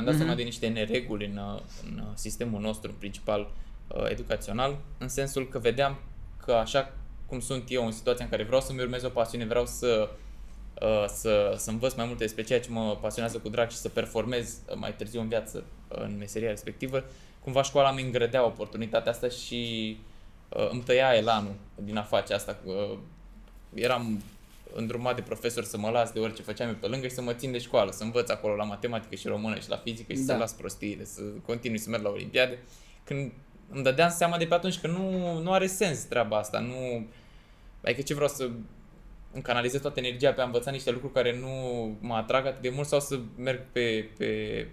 mi-am dat mm-hmm. seama de niște nereguli în, în sistemul nostru principal uh, educațional, în sensul că vedeam că așa cum sunt eu în situația în care vreau să-mi urmez o pasiune, vreau să uh, să, să învăț mai multe despre ceea ce mă pasionează cu drag și să performez mai târziu în viață în meseria respectivă, cumva școala mi îngrădea oportunitatea asta și uh, îmi tăia elanul din a face asta. Uh, eram îndrumat de profesor să mă las de orice făceam eu pe lângă și să mă țin de școală, să învăț acolo la matematică și română și la fizică și da. să las prostiile, să continui să merg la olimpiade. Când îmi dădeam seama de pe atunci că nu, nu are sens treaba asta, nu... Adică ce vreau să îmi canalizez toată energia pe a învăța niște lucruri care nu mă atrag atât de mult sau să merg pe, pe,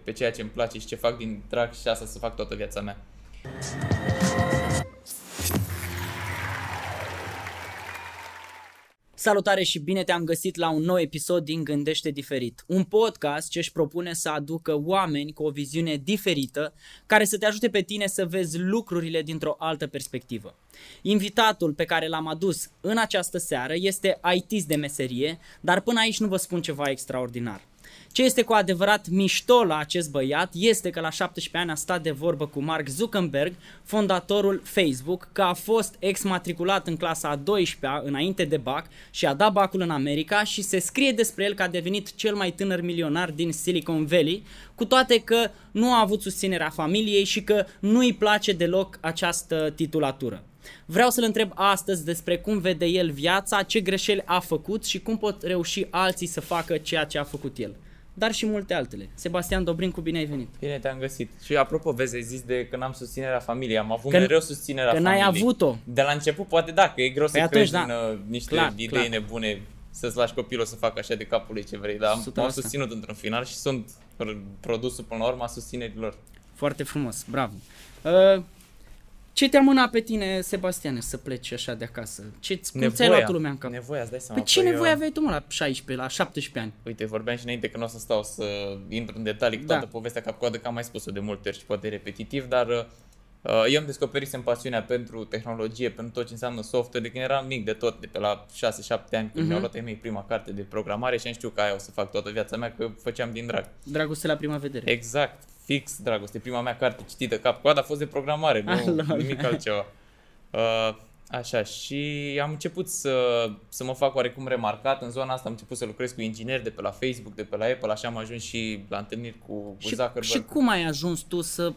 pe ceea ce îmi place și ce fac din drag și asta să fac toată viața mea. Salutare și bine te-am găsit la un nou episod din Gândește Diferit, un podcast ce își propune să aducă oameni cu o viziune diferită care să te ajute pe tine să vezi lucrurile dintr-o altă perspectivă. Invitatul pe care l-am adus în această seară este IT de meserie, dar până aici nu vă spun ceva extraordinar. Ce este cu adevărat mișto la acest băiat este că la 17 ani a stat de vorbă cu Mark Zuckerberg, fondatorul Facebook, că a fost exmatriculat în clasa a 12-a înainte de BAC și a dat bacul în America și se scrie despre el că a devenit cel mai tânăr milionar din Silicon Valley, cu toate că nu a avut susținerea familiei și că nu îi place deloc această titulatură. Vreau să-l întreb astăzi despre cum vede el viața, ce greșeli a făcut și cum pot reuși alții să facă ceea ce a făcut el dar și multe altele. Sebastian Dobrin, cu bine ai venit. Bine te-am găsit. Și apropo, vezi, ai zis de că n-am susținerea familiei. Am avut că, mereu susținerea că familiei. Că n-ai avut-o. De la început, poate da, că e greu păi să atunci, crezi da. în uh, niște clar, idei clar. nebune să-ți lași copilul să facă așa de capul lui ce vrei, dar am, am susținut într-un final și sunt produsul până la urmă a susținerilor. Foarte frumos, bravo. Uh, ce te-a mânat pe tine, Sebastiane, să pleci așa de acasă? Ce, cum nevoia, ți-ai luat lumea în cap? Nevoia, îți dai seama. Pe păi ce nevoie eu... aveai tu, mă, la 16, la 17 ani? Uite, vorbeam și înainte că nu o să stau să intru în detalii cu da. toată povestea cap-coadă, că am mai spus-o de multe ori și poate repetitiv, dar uh, eu am descoperit pasiunea pentru tehnologie, pentru tot ce înseamnă software, de când eram mic de tot, de pe la 6-7 ani, când uh-huh. mi-au luat mei prima carte de programare și am știu că aia o să fac toată viața mea, că făceam din drag. Dragoste la prima vedere. Exact fix dragoste. Prima mea carte citită cap-coadă a fost de programare, nu ah, nimic altceva. Uh, așa, și am început să, să mă fac oarecum remarcat în zona asta, am început să lucrez cu ingineri de pe la Facebook, de pe la Apple, așa am ajuns și la întâlniri cu, cu și, Zuckerberg. Și cum ai ajuns tu să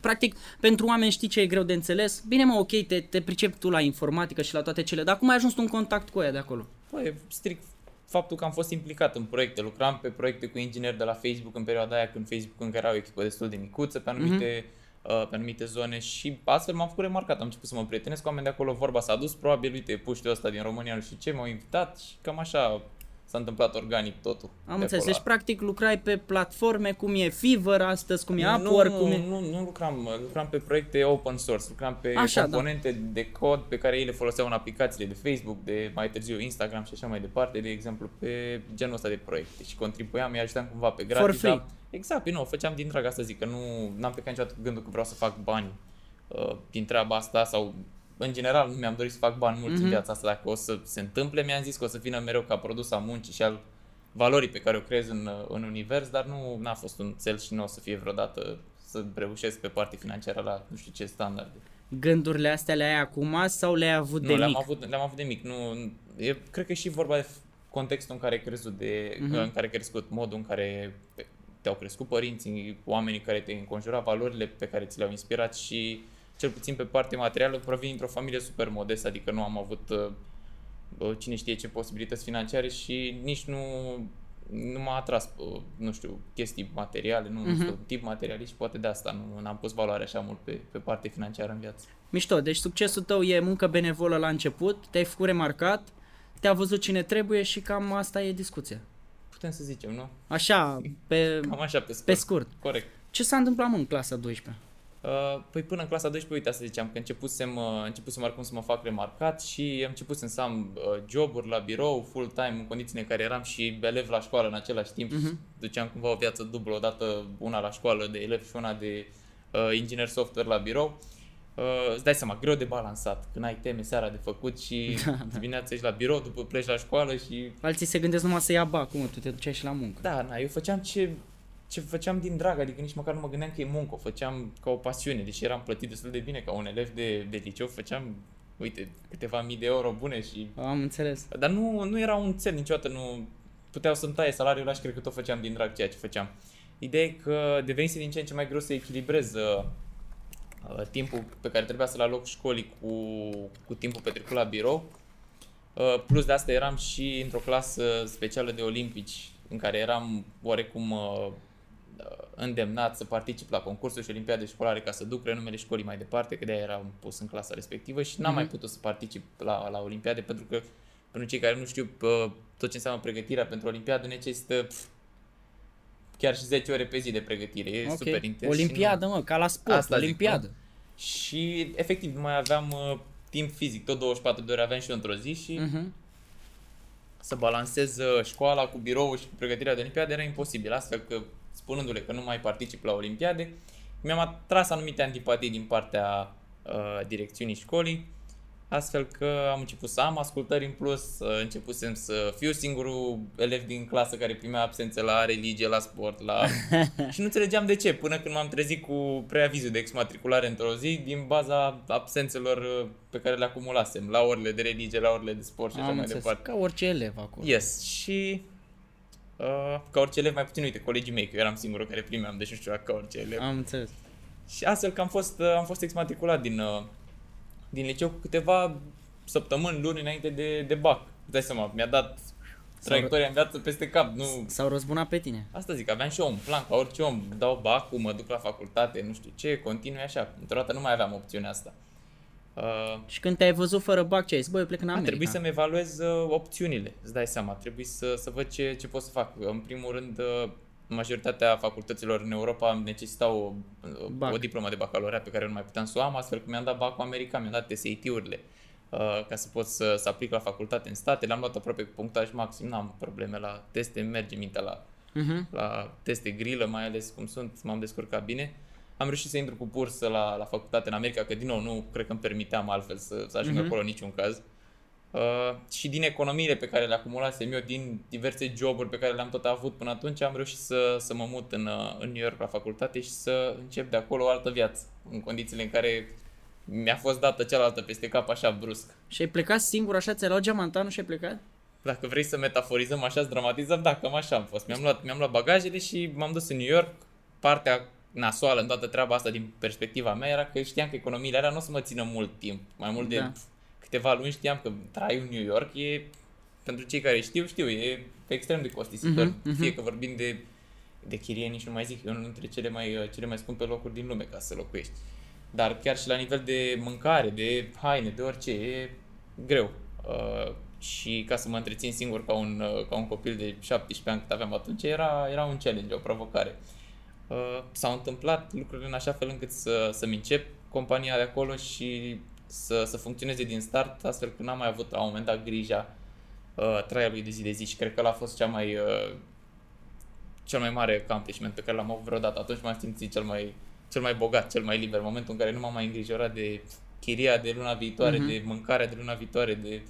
practic, pentru oameni știi ce e greu de înțeles? Bine mă, ok, te, te pricepi tu la informatică și la toate cele, dar cum ai ajuns tu în contact cu ea de acolo? Păi, strict faptul că am fost implicat în proiecte, lucram pe proiecte cu ingineri de la Facebook în perioada aia când Facebook încă era o echipă destul de micuță pe anumite, mm-hmm. uh, pe anumite zone și astfel m-am făcut remarcat, am început să mă prietenesc cu oameni de acolo, vorba s-a dus, probabil, uite, puștiul ăsta din România, nu știu ce, m-au invitat și cam așa s-a întâmplat organic totul. Am înțeles. Deci, practic, lucrai pe platforme cum e Fiverr astăzi, cum e Upwork, nu, cum e... Nu, nu lucram, lucram pe proiecte open source, lucram pe așa, da. componente da. de cod pe care ei le foloseau în aplicațiile de Facebook, de mai târziu Instagram și așa mai departe, de exemplu, pe genul ăsta de proiecte. Și contribuiam, îi ajutam cumva pe gratis. For free. Dar, exact, pe nu, o făceam din drag asta zic, că nu am plecat niciodată cu gândul că vreau să fac bani uh, din treaba asta sau în general nu mi-am dorit să fac bani mulți mm-hmm. în mhm. viața asta. Dacă o să se întâmple, mi-am zis că o să vină mereu ca produs a muncii și al valorii pe care o creez în, în univers, dar nu a fost un cel și nu o să fie vreodată să reușesc pe partea financiară la nu știu ce standarde. Gândurile astea le ai acum sau le-ai avut nu, de le-am mic? Avut, le-am avut de mic. Nu, e, cred că și vorba de contextul în care ai crezut, de, uh-huh. în care ai crescut, modul în care te-au crescut părinții, oamenii care te-au înconjurat, valorile pe care ți le-au inspirat și cel puțin pe partea materială provin dintr-o familie super modestă, adică nu am avut uh, cine știe ce posibilități financiare și nici nu, nu m-a atras, nu știu, chestii materiale, nu uh-huh. sunt tip materialist și poate de asta nu am pus valoare așa mult pe, pe partea financiară în viață. Mișto, deci succesul tău e muncă benevolă la început, te-ai făcut remarcat, te-a văzut cine trebuie și cam asta e discuția. Putem să zicem, nu? Așa, pe, cam așa, pe scurt. Pe scurt. Corect. Ce s-a întâmplat mă, în clasa 12 Uh, păi până în clasa 12, uite, asta ziceam, că începusem, uh, începusem acum să mă fac remarcat și am început să am uh, joburi la birou, full-time, în condițiile în care eram și elev la școală în același timp. Uh-huh. Duceam cumva o viață dublă, odată una la școală de elev și una de uh, inginer software la birou. Uh, îți dai seama, greu de balansat, când ai teme seara de făcut și da, da. dimineața ești la birou, după pleci la școală și... Alții se gândesc numai să ia ba, cum tu te duceai și la muncă. Da, na, eu făceam ce ce făceam din drag, adică nici măcar nu mă gândeam că e muncă, o făceam ca o pasiune, deși eram plătit destul de bine ca un elev de, de liceu, făceam, uite, câteva mii de euro bune și... Am înțeles. Dar nu, nu era un cel niciodată, nu puteau să-mi taie salariul ăla și cred că tot făceam din drag ceea ce făceam. Ideea e că devenise din ce în ce mai greu să echilibrez uh, uh, timpul pe care trebuia să-l aloc școlii cu, cu timpul petrecut la birou. Uh, plus de asta eram și într-o clasă specială de olimpici în care eram oarecum uh, îndemnat să particip la concursuri și olimpiade școlare ca să duc renumele școlii mai departe, că de-aia eram pus în clasa respectivă și n-am mm-hmm. mai putut să particip la, la olimpiade pentru că pentru cei care nu știu uh, tot ce înseamnă pregătirea pentru olimpiadă necesită pf, chiar și 10 ore pe zi de pregătire. E okay. super intens. Olimpiadă, nu... mă, ca la sport, Asta olimpiadă. Zic, și efectiv nu mai aveam uh, timp fizic, tot 24 de ore aveam și eu într-o zi și uh-huh. să balancez uh, școala cu birou și cu pregătirea de olimpiade era imposibil, astfel că spunându-le că nu mai particip la olimpiade, mi-am atras anumite antipatii din partea uh, direcțiunii școlii Astfel că am început să am ascultări în plus, începusem să fiu singurul elev din clasă care primea absențe la religie, la sport, la... și nu înțelegeam de ce, până când m-am trezit cu preavizul de exmatriculare într-o zi din baza absențelor uh, pe care le acumulasem, la orele de religie, la orele de sport și așa mai departe. Ca orice elev acolo. Yes, și uh, ca orice elev, mai puțin, uite, colegii mei, că eu eram singurul care primeam, deci nu știu ca orice elev. Am înțeles. Și astfel că am fost, uh, am fost exmatriculat din... Uh, din liceu cu câteva săptămâni, luni înainte de, de BAC. Dai seama, mi-a dat traiectoria în viață peste cap. Nu... S-au răzbunat pe tine. Asta zic, aveam și eu un plan, ca orice om, dau bac mă duc la facultate, nu știu ce, continui așa. Într-o dată nu mai aveam opțiunea asta. Uh, și când te-ai văzut fără bac, ce ai zis? Băi, eu plec în America. Trebuie să-mi evaluez uh, opțiunile, îți dai seama. Trebuie să, să văd ce, ce pot să fac. În primul rând, uh, majoritatea facultăților în Europa necesitau o, o diplomă de bacalaureat pe care eu nu mai puteam să o am, astfel că mi-am dat bacul american, mi-am dat SAT-urile uh, ca să pot să, să aplic la facultate în state. Le-am luat aproape cu punctaj maxim, n-am probleme la teste, merge mintea la, uh-huh. la teste grilă, mai ales cum sunt, m-am descurcat bine. Am reușit să intru cu bursă la, la facultate în America, că din nou nu cred că îmi permiteam altfel să, să ajung uh-huh. acolo în niciun caz. Uh, Uh, și din economiile pe care le acumulasem eu, din diverse joburi pe care le-am tot avut până atunci, am reușit să, să mă mut în, uh, în New York la facultate și să încep de acolo o altă viață, în condițiile în care mi-a fost dată cealaltă peste cap așa brusc. Și ai plecat singur așa, ți-ai luat geamantanul și ai plecat? Dacă vrei să metaforizăm așa, să dramatizăm, da, cam așa am fost. Mi-am luat, mi-am luat bagajele și m-am dus în New York. Partea nasoală în toată treaba asta din perspectiva mea era că știam că economiile alea nu o să mă țină mult timp, mai mult de da câteva luni știam că traiul în New York e, pentru cei care știu, știu, e extrem de costisitor. Uh-huh, uh-huh. Fie că vorbim de, de chirie, nici nu mai zic, e unul dintre cele mai, cele mai scumpe locuri din lume ca să locuiești. Dar chiar și la nivel de mâncare, de haine, de orice, e greu. Uh, și ca să mă întrețin singur ca un, uh, ca un copil de 17 ani cât aveam atunci, era, era un challenge, o provocare. Uh, s-au întâmplat lucrurile în așa fel încât să, să-mi încep compania de acolo și să, să funcționeze din start, astfel că n-am mai avut la un moment dat grija uh, traiului de zi de zi și cred că l-a fost cea mai, uh, cel mai mare accomplishment pe care l-am avut vreodată. Atunci m-am simțit cel mai, cel mai bogat, cel mai liber, în momentul în care nu m-am mai îngrijorat de chiria de luna viitoare, uh-huh. de mâncarea de luna viitoare, de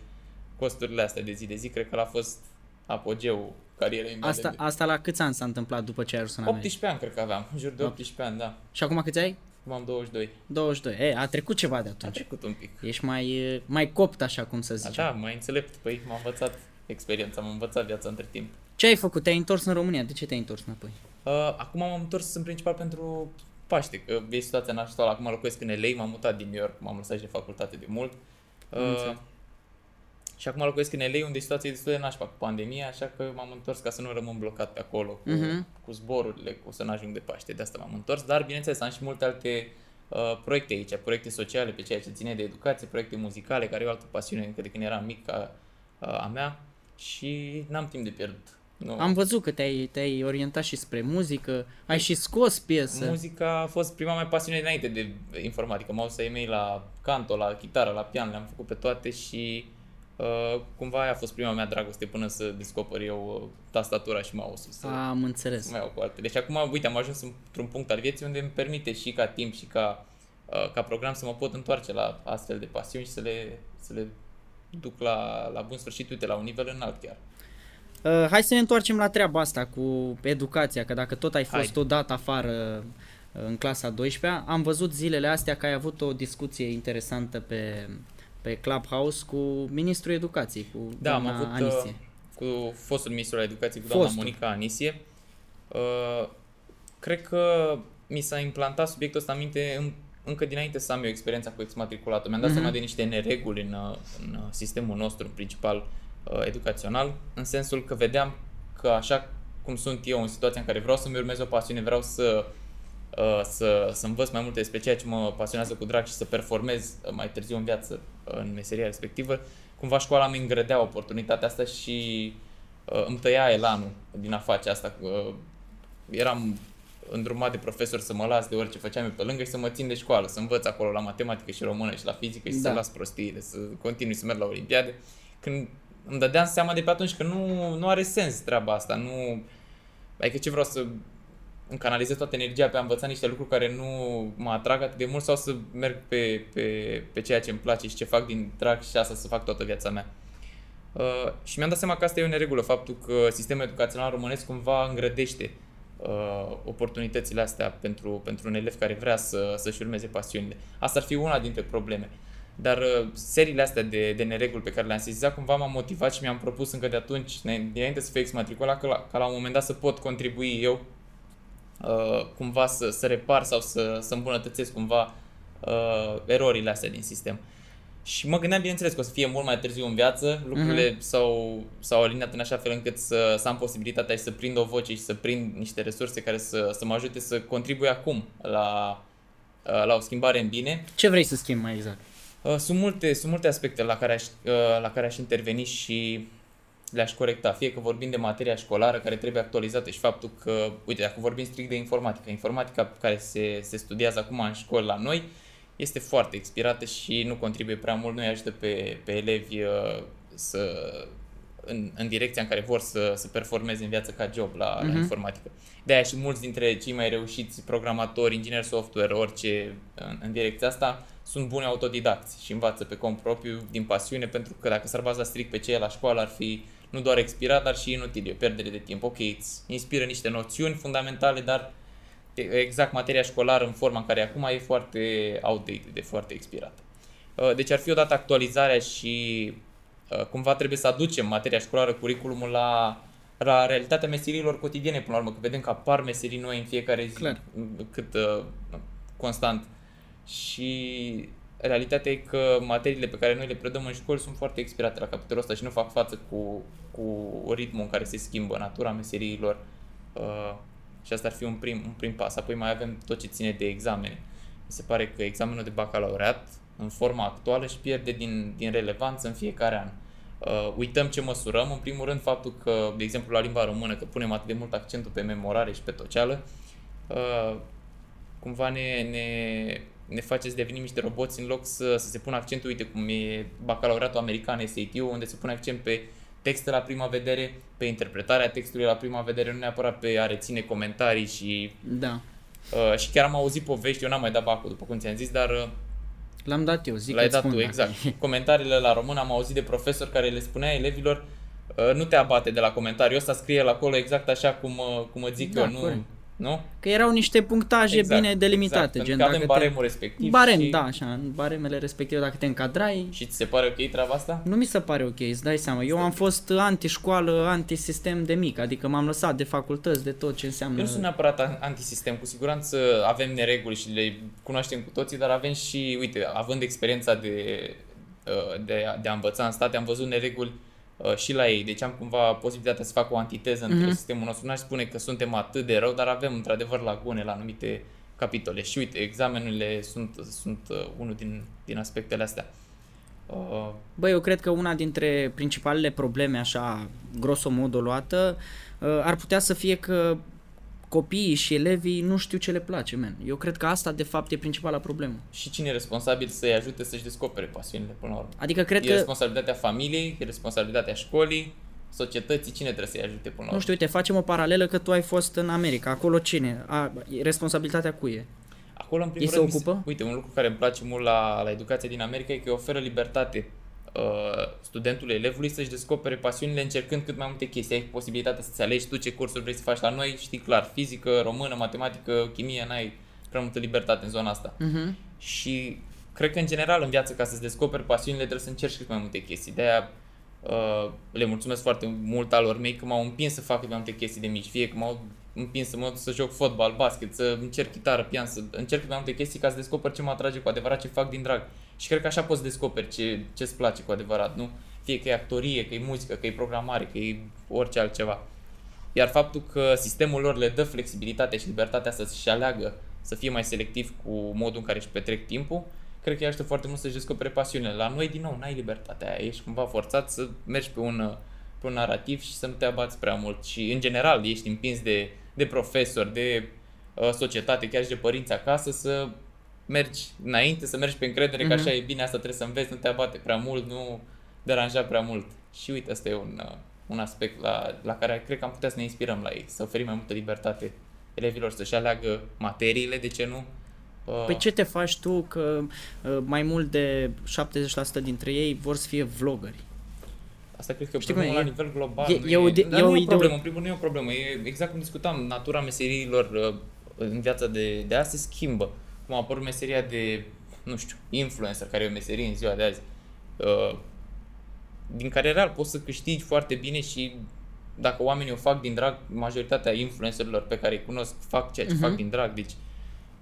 costurile astea de zi de zi, cred că l-a fost apogeul carierei mele. Asta, de... asta la câți ani s-a întâmplat după ce ai ajuns în America? 18 ani cred că aveam, în jur de 18 ani, da. Și acum câți ai? Acum am 22. 22. E, a trecut ceva de atunci. A trecut un pic. Ești mai, mai copt, așa cum să zici. Da, mai înțelept. Păi m-am învățat experiența, m-am învățat viața între timp. Ce ai făcut? Te-ai întors în România? De ce te-ai întors înapoi? Uh, acum m-am întors în principal pentru Paște, că e situația naștoală. Acum locuiesc în LA, m-am mutat din New York, m-am lăsat de facultate de mult. Uh, și acum locuiesc în LA unde situația e destul de nașpa cu pandemia, așa că m-am întors ca să nu rămân blocat pe acolo cu, uh-huh. cu zborurile, cu să nu ajung de Paște. De asta m-am întors, dar bineînțeles am și multe alte uh, proiecte aici, proiecte sociale pe ceea ce ține de educație, proiecte muzicale, care e o altă pasiune încă de când eram mic ca uh, a mea și n-am timp de pierdut. Nu. Am văzut că te-ai, te-ai orientat și spre muzică, ai și scos piesă. Muzica a fost prima mea pasiune dinainte de informatică. M-au să mei la canto, la chitară, la pian, le-am făcut pe toate și Uh, cumva aia a fost prima mea dragoste până să descoper eu uh, tastatura și mouse-ul. Să, am înțeles. Să mai iau cu alte. Deci acum, uite, am ajuns într-un punct al vieții unde îmi permite și ca timp și ca, uh, ca program să mă pot întoarce la astfel de pasiuni și să le, să le duc la, la bun sfârșit, uite, la un nivel înalt chiar. Uh, hai să ne întoarcem la treaba asta cu educația, că dacă tot ai fost Hai. odată afară uh, în clasa 12 am văzut zilele astea că ai avut o discuție interesantă pe, pe Clubhouse cu ministrul educației, cu Da, am doamna avut uh, Anisie. cu fostul ministru al educației, cu doamna Fostul. Monica Anisie. Uh, cred că mi s-a implantat subiectul ăsta în minte în, încă dinainte să am eu experiența cu exmatriculatul. Mi-am dat Mhm. seama de niște nereguli în, uh, în uh, sistemul nostru principal uh, educațional, în sensul că vedeam că așa cum sunt eu în situația în care vreau să-mi urmez o pasiune, vreau să uh, să, să învăț mai multe despre ceea ce mă pasionează cu drag și să performez uh, mai târziu în viață uh, în meseria respectivă, cumva școala mi îngrădea oportunitatea asta și uh, îmi tăia elanul din a face asta. Uh, eram îndrumat de profesor să mă las de orice făceam eu pe lângă și să mă țin de școală, să învăț acolo la matematică și română și la fizică și Da. să las prostiile, să continui să merg la olimpiade. Când îmi dădeam seama de pe atunci că nu, nu are sens treaba asta, nu... Adică ce vreau să îmi canalizez toată energia pe a învăța niște lucruri care nu mă atrag atât de mult sau să merg pe, pe, pe ceea ce îmi place și ce fac din drag și asta să fac toată viața mea. Uh, și mi-am dat seama că asta e o neregulă, faptul că sistemul educațional românesc cumva îngrădește uh, oportunitățile astea pentru, pentru un elev care vrea să, să-și urmeze pasiunile. Asta ar fi una dintre probleme. Dar uh, seriile astea de, de nereguli pe care le-am sesizat cumva m-am motivat și mi-am propus încă de atunci, dinainte să fiu exmatriculat, că la, ca la un moment dat să pot contribui eu uh, cumva să, să repar sau să, să îmbunătățesc cumva uh, erorile astea din sistem. Și mă gândeam, bineînțeles, că o să fie mult mai târziu în viață, lucrurile mm-hmm. s-au, s-au aliniat în așa fel încât să, să am posibilitatea și să prind o voce și să prind niște resurse care să, să mă ajute să contribui acum la, uh, la o schimbare în bine. Ce vrei să schimbi mai exact? Uh, Sunt multe, sunt multe aspecte la care, aș, uh, la care aș interveni și le-aș corecta. Fie că vorbim de materia școlară care trebuie actualizată și faptul că, uite, dacă vorbim strict de informatică, informatica care se, se studiază acum în școli la noi este foarte expirată și nu contribuie prea mult, nu îi ajută pe, pe elevi uh, să, în, în direcția în care vor să, să performeze în viață ca job la, uh-huh. la informatică. De aia și mulți dintre cei mai reușiți programatori, ingineri software, orice în, în direcția asta, sunt buni autodidacți și învață pe cont propriu, din pasiune, pentru că dacă s-ar baza strict pe ce e la școală, ar fi nu doar expirat, dar și inutil, e o pierdere de timp. Ok, îți inspiră niște noțiuni fundamentale, dar exact materia școlară în forma în care e acum e foarte outdated, e foarte expirată. Deci ar fi odată actualizarea și cumva trebuie să aducem materia școlară, curriculumul la, la realitatea meserilor cotidiene până la urmă, că vedem că apar meserii noi în fiecare zi, Clar. cât uh, constant. Și realitatea e că materiile pe care noi le predăm în școli sunt foarte expirate la capitolul ăsta și nu fac față cu, cu ritmul în care se schimbă natura meseriilor. Uh, și asta ar fi un prim, un prim pas. Apoi mai avem tot ce ține de examene. Mi se pare că examenul de bacalaureat, în forma actuală, își pierde din, din relevanță în fiecare an. Uh, uităm ce măsurăm, în primul rând faptul că, de exemplu, la limba română, că punem atât de mult accentul pe memorare și pe toceală, uh, cumva ne, ne, ne face să devenim niște roboți în loc să, să se pună accentul, uite cum e bacalaureatul american SAT-ul, unde se pune accent pe texte la prima vedere, pe interpretarea textului la prima vedere, nu neapărat pe a reține comentarii și... Da. Uh, și chiar am auzit povești, eu n-am mai dat bacul, după cum ți-am zis, dar... Uh, L-am dat eu, zic L-ai că-ți dat spun tu, dacă- exact. Comentariile la român am auzit de profesori care le spunea elevilor uh, nu te abate de la comentariu, ăsta scrie la acolo exact așa cum, uh, cum îți zic Da, eu, nu, corect. Nu? Că erau niște punctaje Exact, bine delimitate. exact, gen, pentru că avem dacă te- baremul respectiv Barem, și- da, așa, în baremele respective, dacă te încadrai, Și ți se pare ok treaba asta? nu mi se pare ok, îți dai seama. Eu am fost anti-școală, anti-sistem de mic, adică m-am lăsat de facultăți, de tot ce înseamnă... Eu nu sunt neapărat an- antisistem, cu siguranță avem nereguli și le cunoaștem cu toții, dar avem și, uite, având experiența de, uh, de, a- de a învăța în state, am văzut nereguli uh, și la ei, deci am cumva posibilitatea să fac o antiteză între Mhm. sistemul nostru. N-aș spune că suntem atât de rău, dar avem într-adevăr lagune la anumite capitole. Și uite, examenurile sunt, sunt uh, unul din, din aspectele astea. Uh, Băi, eu cred că una dintre principalele probleme, așa, grosomodo luată, uh, ar putea să fie că copiii și elevii nu știu ce le place, men. Eu cred că asta, de fapt, e principala problemă. și cine e responsabil să-i ajute să-și descopere pasiunile până la urmă? Adică cred e că, responsabilitatea familiei, e responsabilitatea școlii, societății, cine trebuie să-i ajute până la nu urmă? știu, uite, facem o paralelă că tu ai fost în America. Acolo cine? A, e responsabilitatea cui e? Acolo, în primul Ei se rând, mi ocupă? uite, un lucru care îmi place mult la, la educația din America e că îi oferă libertate uh, studentul, elevului să-și descopere pasiunile încercând cât mai multe chestii. Ai posibilitatea să-ți alegi tu ce cursuri vrei să faci la noi, știi clar, fizică, română, matematică, chimie, n-ai prea multă libertate în zona asta. Uh-huh. Și cred că în general în viață ca să-ți descoperi pasiunile trebuie să încerci cât mai multe chestii. De-aia uh, le mulțumesc foarte mult alor mei că m-au împins să fac cât mai multe chestii de mici. Fie că m-au împins să mă duc să joc fotbal, basket, să încerc chitară, pian, să încerc cât mai multe chestii ca să descoper ce mă atrage cu adevărat, ce fac din drag. Și cred că așa poți descoperi ce, ce-ți place cu adevărat, nu? Fie că e actorie, că e muzică, că e programare, că e orice altceva. Iar faptul că sistemul lor le dă flexibilitatea și libertatea să-și aleagă să fie mai selectiv cu modul în care își petrec timpul, cred că îi ajută foarte mult să-și descopere pasiunile. La noi, din nou, n-ai libertatea aia, ești cumva forțat să mergi pe un, pe un narativ și să nu te abați prea mult. Și, în general, ești împins de, de profesori, de uh, societate, chiar și de părinți acasă, să mergi înainte, să mergi pe încredere mm-hmm. că așa mhm. e bine, asta trebuie să înveți, nu te abate prea mult, nu deranja prea mult. Și uite, asta e un, uh, un aspect la, la care cred că am putea să ne inspirăm la ei, să oferim mai multă libertate elevilor să-și aleagă materiile, de ce nu? Uh, păi ce te faci tu că uh, mai mult de 70% dintre ei vor să fie vloggeri? Asta cred că e problemă la nivel global. E, e, o, e, e, o e o problemă, în primul rând nu e o problemă. E exact cum discutam, natura meseriilor uh, în viața de, de azi se schimbă. Cum a apărut meseria de, nu știu, influencer, care e o meserie în ziua de azi, din care real poți să câștigi foarte bine și dacă oamenii o fac din drag, majoritatea influencerilor pe care îi cunosc fac ceea ce uh-huh. fac din drag, deci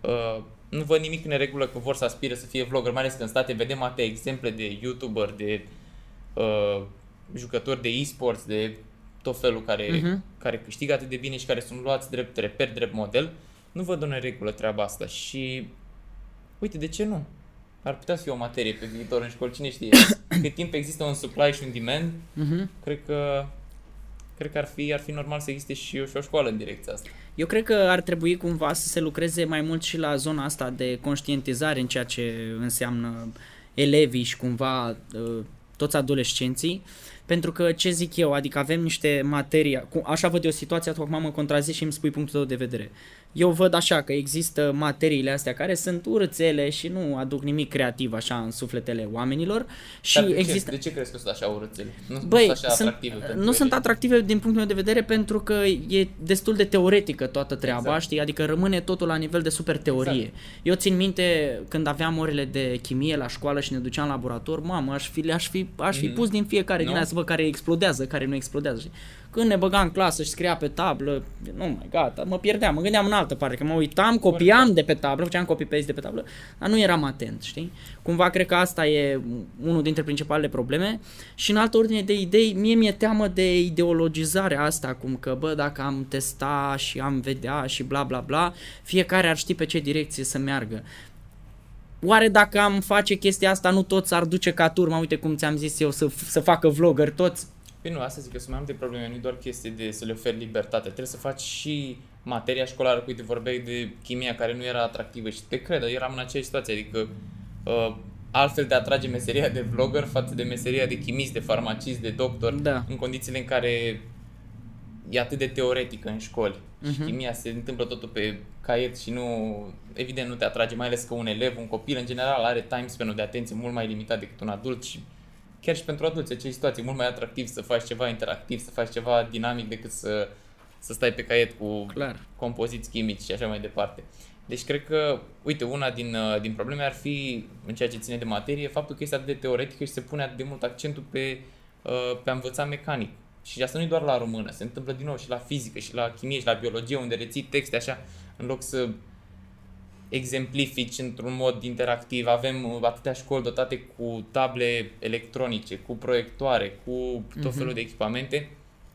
uh, nu văd nimic în regulă că vor să aspire să fie vlogger, mai ales că în state vedem atâtea exemple de youtuber, de uh, jucători de e-sports, de tot felul care, uh-huh. care câștigă atât de bine și care sunt luați drept reper, drept model, nu văd în regulă treaba asta și uite, de ce nu? Ar putea să fie o materie pe viitor în școală, cine știe. Cât timp există un supply și un demand, uh-huh. cred că cred că ar fi, ar fi normal să existe și o, și o școală în direcția asta. Eu cred că ar trebui cumva să se lucreze mai mult și la zona asta de conștientizare în ceea ce înseamnă elevii și cumva uh, toți adolescenții, pentru că ce zic eu, adică avem niște materii, așa văd eu situația, tu acum mă contrazici și îmi spui punctul tău de vedere eu văd așa că există materiile astea care sunt urățele și nu aduc nimic creativ așa în sufletele oamenilor și Dar de există... Ce, de ce crezi că sunt așa urățele? Nu Băi, sunt așa sunt, atractive Nu sunt atractive din punctul meu de vedere pentru că e destul de teoretică toată treaba, exact. știi? Adică rămâne totul la nivel de super teorie. Exact. Eu țin minte când aveam orele de chimie la școală și ne duceam la laborator, mamă, aș fi, aș fi, aș fi mm. pus din fiecare no? din aia să văd care explodează, care nu explodează. Știi? Când ne băgam în clasă și scria pe tablă, nu mai gata, mă pierdeam, mă gândeam în altă parte, că mă uitam, copiam de pe tablă, făceam copy-paste de pe tablă, dar nu eram atent, știi? Cumva cred că asta e unul dintre principalele probleme și în altă ordine de idei, mie mi-e teamă de ideologizarea asta, cum că, bă, dacă am testa și am vedea și bla bla bla, fiecare ar ști pe ce direcție să meargă. Oare dacă am face chestia asta, nu toți ar duce ca turma, uite cum ți-am zis eu, să, să facă vlogger toți? Păi nu, asta zic că sunt mai multe probleme, nu doar chestii de să le oferi libertate. Trebuie să faci și materia școlară, cu uite, vorbeai de chimia care nu era atractivă și te cred, eram în aceeași situație, adică uh, altfel de atrage meseria de vlogger față de meseria de chimist, de farmacist, de doctor, da. în condițiile în care e atât de teoretică în școli uh-huh. și mhm. chimia se întâmplă totul pe caiet și nu, evident nu te atrage, mai ales că un elev, un copil în general are time span de atenție mult mai limitat decât un adult și chiar și pentru adulți, acei situații mult mai atractiv să faci ceva interactiv, să faci ceva dinamic decât să, să stai pe caiet cu Clar. compoziți chimici și așa mai departe. Deci cred că, uite, una din, uh, din probleme ar fi, în ceea ce ține de materie, faptul că este atât de teoretică și se pune atât de mult accentul pe, uh, pe a învăța mecanic. Și asta nu e doar la română, se întâmplă din nou și la fizică, și la chimie, și la biologie, unde reții texte așa, în loc să exemplifici într-un mod interactiv. Avem uh, atâtea școli dotate cu table electronice, cu proiectoare, cu tot mhm. felul mm-hmm. de echipamente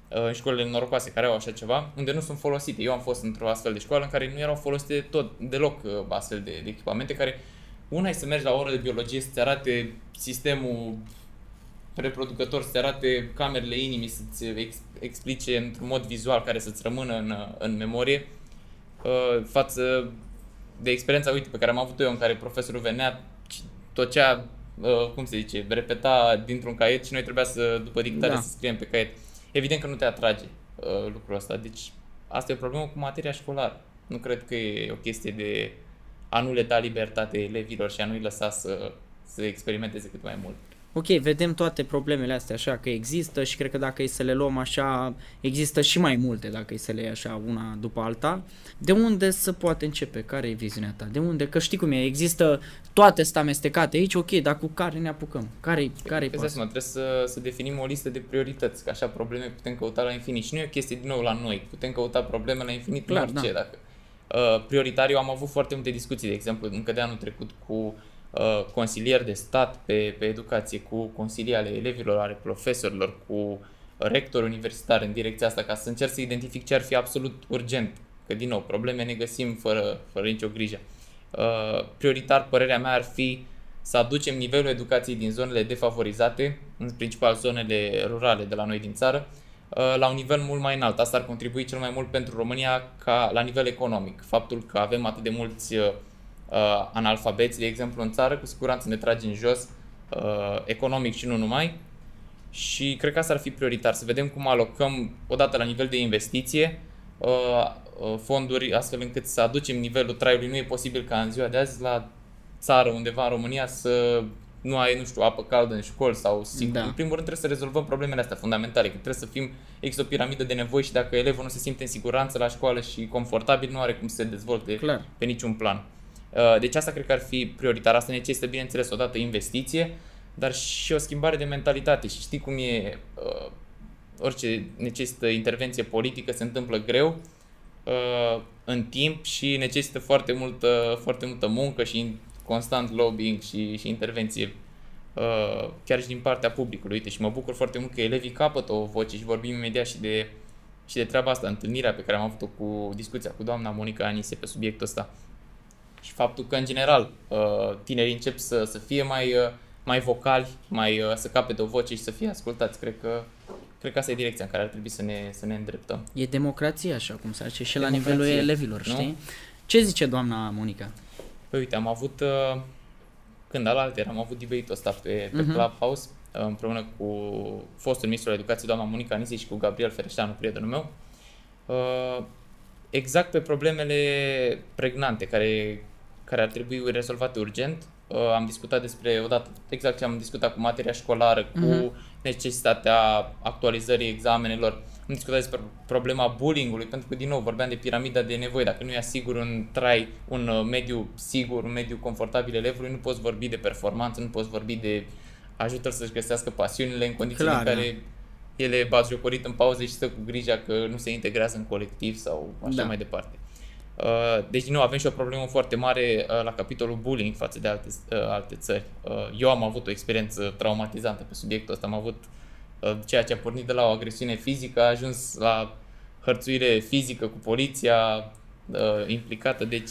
uh, în școlile norocoase care au așa ceva, unde nu sunt folosite. Eu am fost într-o astfel de școală în care nu erau folosite tot, deloc uh, astfel de, de echipamente care una e să mergi la o oră de biologie să-ți arate sistemul reproducător, să-ți arate camerele inimii, să-ți ex- explice într-un mod vizual care să-ți rămână în, în memorie, față de experiența, uite, pe care am avut eu în care profesorul venea, tot ce a, uh, cum se zice, repeta dintr-un caiet și noi trebuia să, după dictare, da. să scriem pe caiet. Evident că nu te atrage uh, lucrul ăsta, deci asta e o problemă cu materia școlară. Nu cred că e o chestie de a nu le da libertate elevilor și a nu-i lăsa să, să experimenteze cât mai mult. Ok, vedem toate problemele astea așa că există și cred că dacă e să le luăm așa, există și mai multe dacă e să le iei așa una după alta. De unde să poate începe? Care e viziunea ta? De unde? Că știi cum e, există toate sunt amestecate aici, ok, dar cu care ne apucăm? Care-i, care-i Păi, Trebuie să, să definim o listă de priorități, că așa probleme putem căuta la infinit. Și nu e o chestie din nou la noi, putem căuta probleme la infinit Clar, în orice. da. Dacă, uh, prioritar, eu am avut foarte multe discuții, de exemplu, încă de anul trecut cu uh, consilieri de stat pe, pe educație, cu consilii ale elevilor, ale profesorilor, cu rector universitar în direcția asta, ca să încerc să identific ce ar fi absolut urgent. Că, din nou, probleme ne găsim fără, fără nicio grijă. Uh, prioritar, părerea mea ar fi să aducem nivelul educației din zonele defavorizate, în principal zonele rurale de la noi din țară, uh, la un nivel mult mai înalt. Asta ar contribui cel mai mult pentru România ca la nivel economic. Faptul că avem atât de mulți uh, uh, analfabeți, de exemplu, în țară, cu siguranță ne trage în jos uh, economic și nu numai. Și cred că asta ar fi prioritar, să vedem cum alocăm, odată la nivel de investiție, uh, uh, fonduri astfel încât să aducem nivelul traiului. Nu e posibil ca în ziua de azi la țară, undeva în România, să nu ai, nu știu, apă caldă în școli sau sigur. Da. În primul rând trebuie să rezolvăm problemele astea fundamentale, că trebuie să fim, există o piramidă de nevoi și dacă elevul nu se simte în siguranță la școală și confortabil, nu are cum să se dezvolte Clar. pe niciun plan. Uh, Deci asta cred că ar fi prioritar. Asta necesită, bineînțeles, odată investiție, dar și o schimbare de mentalitate. Și știi cum e, uh, orice necesită intervenție politică se întâmplă greu, uh, în timp și necesită foarte multă, foarte multă muncă și constant lobbying și, și intervenție uh, chiar și din partea publicului. Uite, și mă bucur foarte mult că elevii capătă o voce și vorbim imediat și de, și de treaba asta, întâlnirea pe care am avut-o cu discuția cu doamna Monica Anise pe subiectul ăsta. Și faptul că, în general, uh, tinerii încep să, să fie mai, uh, mai vocali, mai, uh, să capete o voce și să fie ascultați. Cred că, cred că asta e direcția în care ar trebui să ne, să ne îndreptăm. E democrație, așa cum se zice, și la Democrație, nivelul elevilor, nu? știi? Ce zice doamna Monica? Păi uite, am avut, uh, când alaltă am avut debate-ul ăsta pe, pe Mhm. Clubhouse uh, împreună cu fostul ministru al educației, doamna Monica Anise și cu Gabriel Fereșteanu, prietenul meu, uh, exact pe problemele pregnante care, care ar trebui rezolvate urgent. Uh, am discutat despre, odată, exact ce am discutat cu materia școlară, cu Mhm. necesitatea actualizării examenelor. Am discutat despre problema bullying-ului, pentru că, din nou, vorbeam de piramida de nevoi. Dacă nu e asigur un trai, un uh, mediu sigur, un mediu confortabil elevului, nu poți vorbi de performanță, nu poți vorbi de ajută să-și găsească pasiunile în condițiile Clar, în care el e batjocorit în pauze și stă cu grija că nu se integrează în colectiv sau așa Da. mai departe. Uh, Deci, din nou, avem și o problemă foarte mare uh, la capitolul bullying față de alte, uh, alte țări. Uh, Eu am avut o experiență traumatizantă pe subiectul ăsta. Am avut uh, ceea ce a pornit de la o agresiune fizică, a ajuns la hărțuire fizică cu poliția uh, implicată. Deci,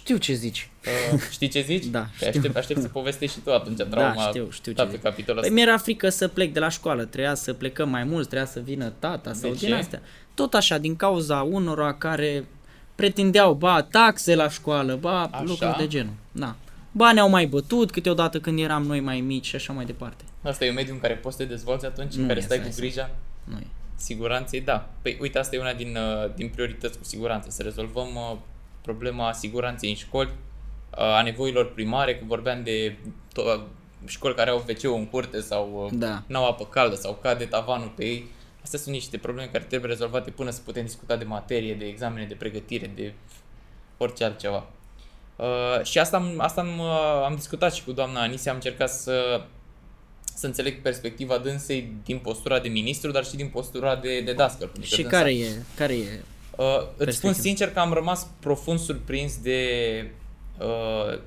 Știu ce zici. uh, știi ce zici? Da, Păi știu. Aștept, aștept să povestești și tu atunci trauma da, știu, știu ta ce pe zici. capitolul Păi ăsta. mi-era frică să plec de la școală, trebuia să plecăm mai mulți, trebuia să vină tata sau De din ce? astea. Tot așa, din cauza unora care pretindeau, ba, taxe la școală, ba, Așa? lucruri de genul. Da. Ba, ne-au mai bătut câteodată când eram noi mai mici și așa mai departe. Asta e un mediu în care poți să te dezvolți atunci, Nu în care e stai să cu ai să- grija Nu e. siguranței, da. Păi uite, asta e una din, uh, din priorități cu siguranță, să rezolvăm uh, problema siguranței în școli, uh, a nevoilor primare, că vorbeam de to- școli care au wc în curte sau uh, Da. n-au apă caldă sau cade tavanul pe ei. Astea sunt niște probleme care trebuie rezolvate până să putem discuta de materie, de examene, de pregătire, de orice altceva. Uh, și asta, am, asta am, uh, am discutat și cu doamna Anise, am încercat să, să înțeleg perspectiva dânsei din postura de ministru, dar și din postura de, de dascăl. pentru că Și dânsa- care e, care e? Uh, îți spun perspectiva? sincer că am rămas profund surprins de, uh,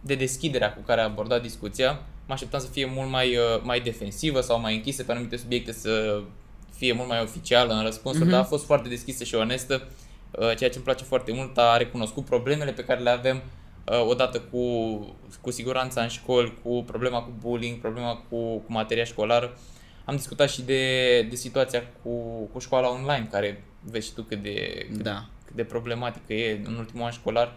de deschiderea cu care a abordat discuția. Mă așteptam să fie mult mai, uh, mai defensivă sau mai închisă pe anumite subiecte, să fie mult mai oficială în răspunsuri, Mhm. dar a fost foarte deschisă și onestă, uh, ceea ce îmi place foarte mult. A recunoscut problemele pe care le avem uh, odată cu, cu siguranța în școli, cu problema cu bullying, problema cu, cu materia școlară. Am discutat și de, de situația cu, cu școala online, care vezi și tu cât de, cât, Da. cât de problematică e în ultimul an școlar.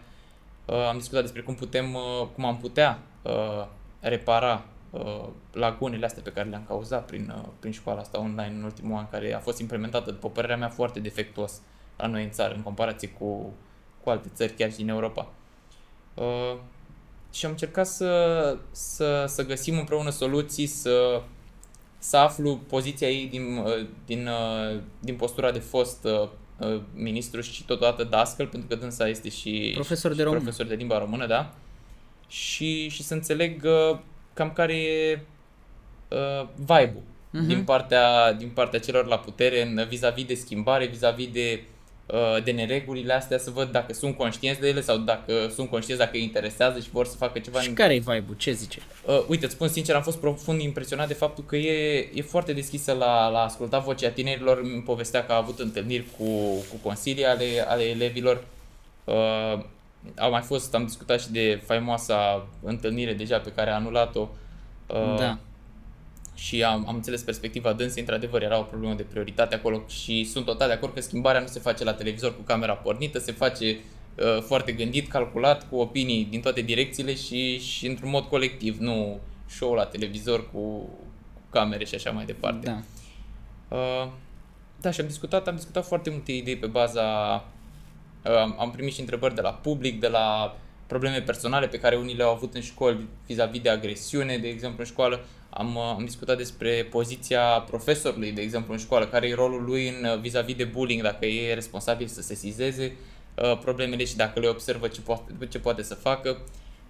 Uh, am discutat despre cum putem, uh, cum am putea uh, repara uh, lagunele astea pe care le-am cauzat prin, uh, prin școala asta online în ultimul an, care a fost implementată, după părerea mea, foarte defectuos la noi în țară, în comparație cu, cu alte țări, chiar și din Europa. Uh, și am încercat să, să, să găsim împreună soluții, să, să aflu poziția ei din, uh, din, uh, din postura de fost uh, ministru și totodată dascăl, pentru că dânsa este și profesor și de română. profesor de limba română, da? Și, și să înțeleg cam care e uh, vibe-ul uh-huh. din, partea, din partea celor la putere în, vis-a-vis de schimbare, vis-a-vis de Uh, de neregulile astea, să văd dacă sunt conștienți de ele sau dacă sunt conștienți dacă îi interesează și vor să facă ceva. Și în... care e vibe-ul? Ce zice? Uh, uite, îți spun sincer, am fost profund impresionat de faptul că e, e foarte deschisă la, la asculta vocea tinerilor. Îmi povestea că a avut întâlniri cu, cu consilii ale, ale elevilor. Uh, au mai fost, am discutat și de faimoasa întâlnire deja pe care a anulat-o. Uh, da și am, am înțeles perspectiva dânsei, într-adevăr era o problemă de prioritate acolo și sunt total de acord că schimbarea nu se face la televizor cu camera pornită, se face uh, foarte gândit, calculat, cu opinii din toate direcțiile și, și într-un mod colectiv, nu show la televizor cu, cu camere și așa mai departe. Da. Uh, da, și am discutat, am discutat foarte multe idei pe baza... Uh, am primit și întrebări de la public, de la probleme personale pe care unii le-au avut în școli vis-a-vis de agresiune, de exemplu, în școală. Am, uh, am discutat despre poziția profesorului, de exemplu, în școală, care e rolul lui în uh, vis-a-vis de bullying, dacă e responsabil să se sizeze uh, problemele și dacă le observă ce poate, ce poate să facă.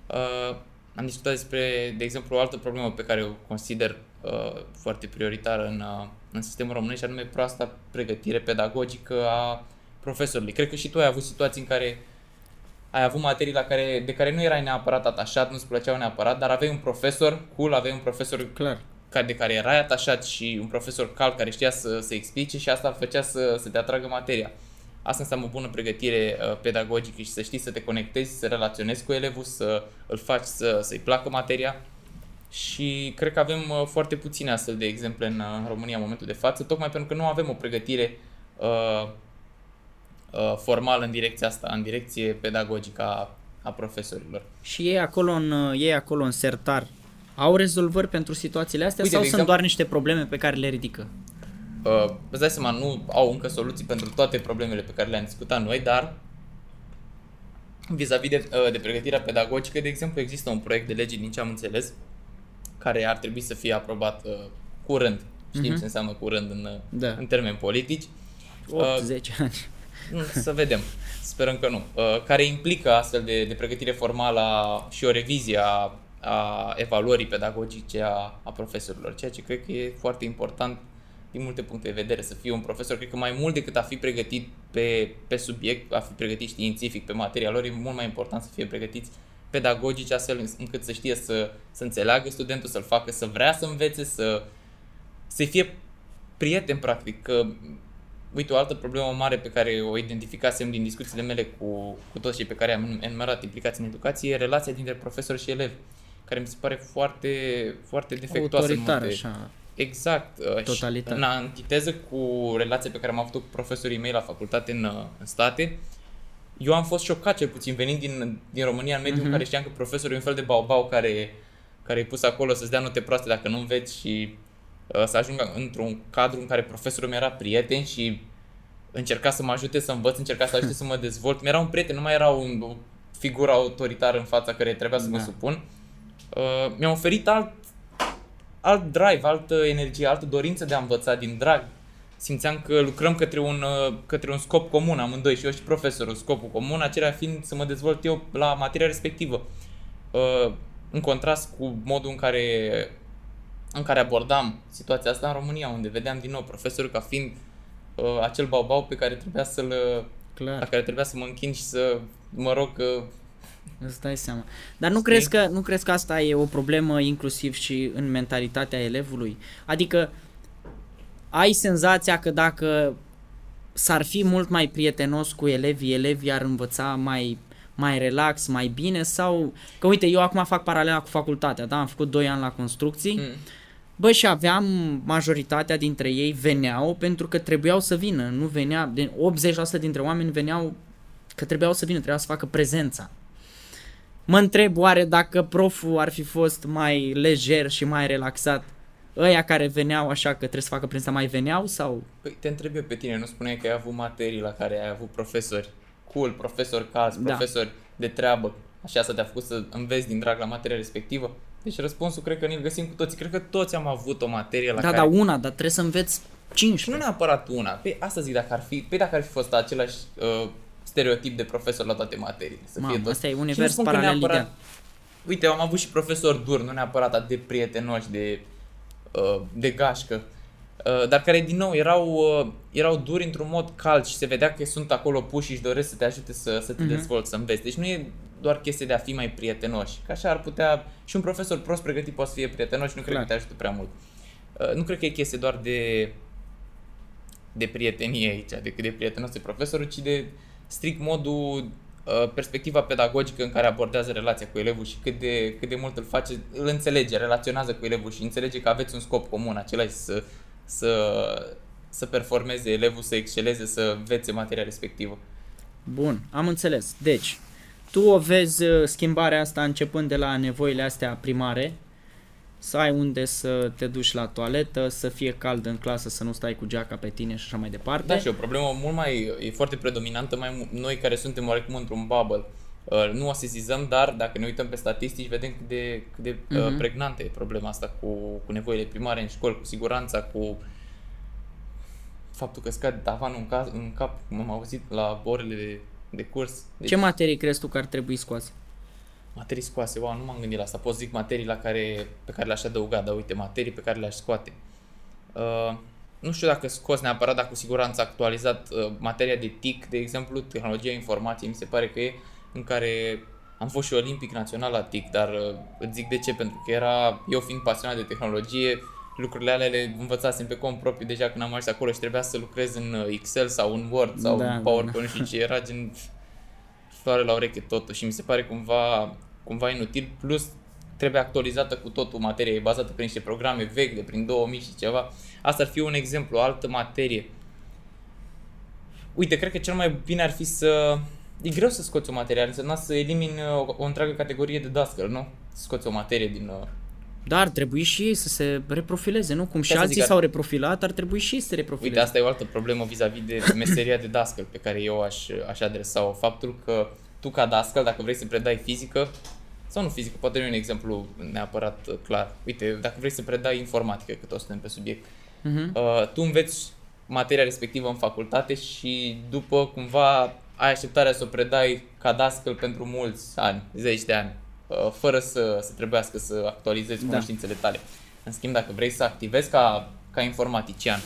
Uh, am discutat despre, de exemplu, o altă problemă pe care o consider uh, foarte prioritară în, uh, în sistemul românesc, și anume proasta pregătire pedagogică a profesorului. Cred că și tu ai avut situații în care ai avut materii la care, de care nu erai neapărat atașat, nu-ți plăceau neapărat, dar aveai un profesor cool, aveai un profesor Clar. Care, de care erai atașat și un profesor cal care știa să, să explice și asta făcea să, să te atragă materia. Asta înseamnă o bună pregătire uh, pedagogică și să știi să te conectezi, să relaționezi cu elevul, să îl faci să, să-i placă materia. Și cred că avem uh, foarte puține astfel de exemple în uh, România în momentul de față, tocmai pentru că nu avem o pregătire uh, Uh, formal în direcția asta, în direcție pedagogică a, a profesorilor. Și ei acolo, în, uh, ei acolo în sertar au rezolvări pentru situațiile astea Uite, sau sunt exemplu, doar niște probleme pe care le ridică? Uh, îți dai seama, nu au încă soluții pentru toate problemele pe care le-am discutat noi, dar vis-a-vis de, uh, de pregătirea pedagogică, de exemplu, există un proiect de lege, din ce am înțeles, care ar trebui să fie aprobat uh, curând. Știm uh-huh. ce înseamnă curând în, da. în termeni politici. 8-10 uh, ani. Să vedem. Sperăm că nu. Uh, care implică astfel de, de pregătire formală și o revizie a, a evaluării pedagogice a, a profesorilor, ceea ce cred că e foarte important din multe puncte de vedere să fie un profesor, cred că mai mult decât a fi pregătit pe, pe subiect, a fi pregătit științific pe materia lor, e mult mai important să fie pregătiți pedagogici astfel încât să știe să, să înțeleagă studentul, să-l facă să vrea să învețe, să, să fie prieten practic, că Uite, o altă problemă mare pe care o identificasem din discuțiile mele cu, cu toți cei pe care am enumerat implicați în educație e relația dintre profesor și elev, care mi se pare foarte, foarte defectuoasă. Autoritar, așa. Exact. Uh, Totalitar. În antiteză cu relația pe care am avut cu profesorii mei la facultate în, uh, în state, eu am fost șocat cel puțin venind din, din România în mediul uh-huh. în care știam că profesorul e un fel de baubau care, care e pus acolo să-ți dea note proaste dacă nu înveți și Uh, să ajung într-un cadru în care profesorul meu era prieten și încerca să mă ajute să învăț, încerca să ajute să mă dezvolt. Mi-era un prieten, nu mai era un, o figură autoritară în fața care trebuia să da. mă supun. Uh, mi-a oferit alt, alt drive, altă energie, altă dorință de a învăța din drag. Simțeam că lucrăm către un, uh, către un scop comun amândoi și eu și profesorul, scopul comun, acelea fiind să mă dezvolt eu la materia respectivă. Uh, în contrast cu modul în care în care abordam situația asta în România, unde vedeam din nou profesorul ca fiind uh, acel baubau pe care trebuia să-l Clar. la care trebuia să mă închin și să mă rog că uh, Îți dai seama. Dar nu crezi, că, nu crezi că asta e o problemă inclusiv și în mentalitatea elevului? Adică ai senzația că dacă s-ar fi mult mai prietenos cu elevii, elevii ar învăța mai, mai relax, mai bine sau... Că uite, eu acum fac paralela cu facultatea, da? Am făcut 2 ani la construcții mm. Bă, și aveam majoritatea dintre ei veneau pentru că trebuiau să vină, nu venea, 80% dintre oameni veneau că trebuiau să vină, trebuiau să facă prezența. Mă întreb oare dacă proful ar fi fost mai lejer și mai relaxat, ăia care veneau așa că trebuie să facă prezența mai veneau sau? Păi te întreb eu pe tine, nu spuneai că ai avut materii la care ai avut profesori cool, profesori caz, da. profesori de treabă. Așa asta te-a făcut să înveți din drag la materia respectivă? Deci răspunsul cred că ne-l găsim cu toții. Cred că toți am avut o materie la Da, care... dar una, dar trebuie să înveți Și 15. nu neapărat una. Pe asta zic, dacă ar fi, pe dacă ar fi fost același uh, stereotip de profesor la toate materiile. Să Mamă, fie tot. asta e Și nu univers spun că paralel neapărat- ideal. Uite, am avut și profesori dur, nu neapărat atât de prietenoși, de, uh, de gașcă, uh, dar care din nou erau, uh, erau duri într-un mod cald și se vedea că sunt acolo puși și își doresc să te ajute să, să te Mhm. dezvolți, să înveți. Deci nu e doar chestie de a fi mai prietenoși, că așa ar putea și un profesor prost pregătit poate să fie prietenos și nu cred Clar. că te ajută prea mult. Uh, nu cred că e chestie doar de de prietenie aici, decât de prietenos de profesorul, ci de strict modul, uh, perspectiva pedagogică în care abordează relația cu elevul și cât de, cât de mult îl face, îl înțelege, relaționează cu elevul și înțelege că aveți un scop comun, acela este să, să, să performeze elevul, să exceleze, să învețe materia respectivă. Bun, am înțeles. Deci, tu o vezi uh, schimbarea asta începând de la nevoile astea primare, să ai unde să te duci la toaletă, să fie cald în clasă, să nu stai cu geaca pe tine și așa mai departe. Da, și o problemă mult mai, e foarte predominantă, mai mu- noi care suntem oarecum într-un bubble. Uh, nu o sesizăm, dar dacă ne uităm pe statistici, vedem cât de, cât de uh, Mhm. pregnantă e problema asta cu, cu nevoile primare în școli, cu siguranța, cu faptul că scade tavanul în, caz, în cap, cum am auzit la orele de, de curs. Deci, Ce materii crezi tu că ar trebui scoase? materii scoase, wow, nu m-am gândit la asta. Pot zic materii la care, pe care le-aș adăuga, dar uite, materii pe care le-aș scoate. Uh, nu știu dacă scos neapărat, dar cu siguranță actualizat uh, materia de TIC, de exemplu, tehnologia informației, mi se pare că e în care am fost și olimpic național la TIC, dar uh, îți zic de ce, pentru că era, eu fiind pasionat de tehnologie, lucrurile alea le învățasem pe cont propriu deja când am ajuns acolo și trebuia să lucrez în uh, Excel sau în Word sau Da, în da, PowerPoint și ce era gen floare la ureche totul și mi se pare cumva, cumva inutil, plus trebuie actualizată cu totul materia, e bazată pe niște programe vechi de prin 2000 și ceva. Asta ar fi un exemplu, o altă materie. Uite, cred că cel mai bine ar fi să... E greu să scoți o materie, ar însemna să elimini o, o întreagă categorie de dascăl, nu? Să scoți o materie din... uh, Dar ar trebui și ei să se reprofileze, nu? Cum și să alții zic, ar- s-au reprofilat, ar trebui și ei să se reprofileze. Uite, asta e o altă problemă vis-a-vis de meseria de dascăl pe care eu aș, aș adresa-o. Faptul că tu ca dascăl, dacă vrei să predai fizică, sau nu fizică, poate nu e un exemplu neapărat uh, clar. Uite, dacă vrei să predai informatică, că toți suntem pe subiect, Mhm. uh, tu înveți materia respectivă în facultate și după cumva ai așteptarea să o predai ca dascăl pentru mulți ani, zeci de ani, uh, fără să, să trebuiască să actualizezi Da. cunoștințele tale. În schimb, dacă vrei să activezi ca, ca informatician,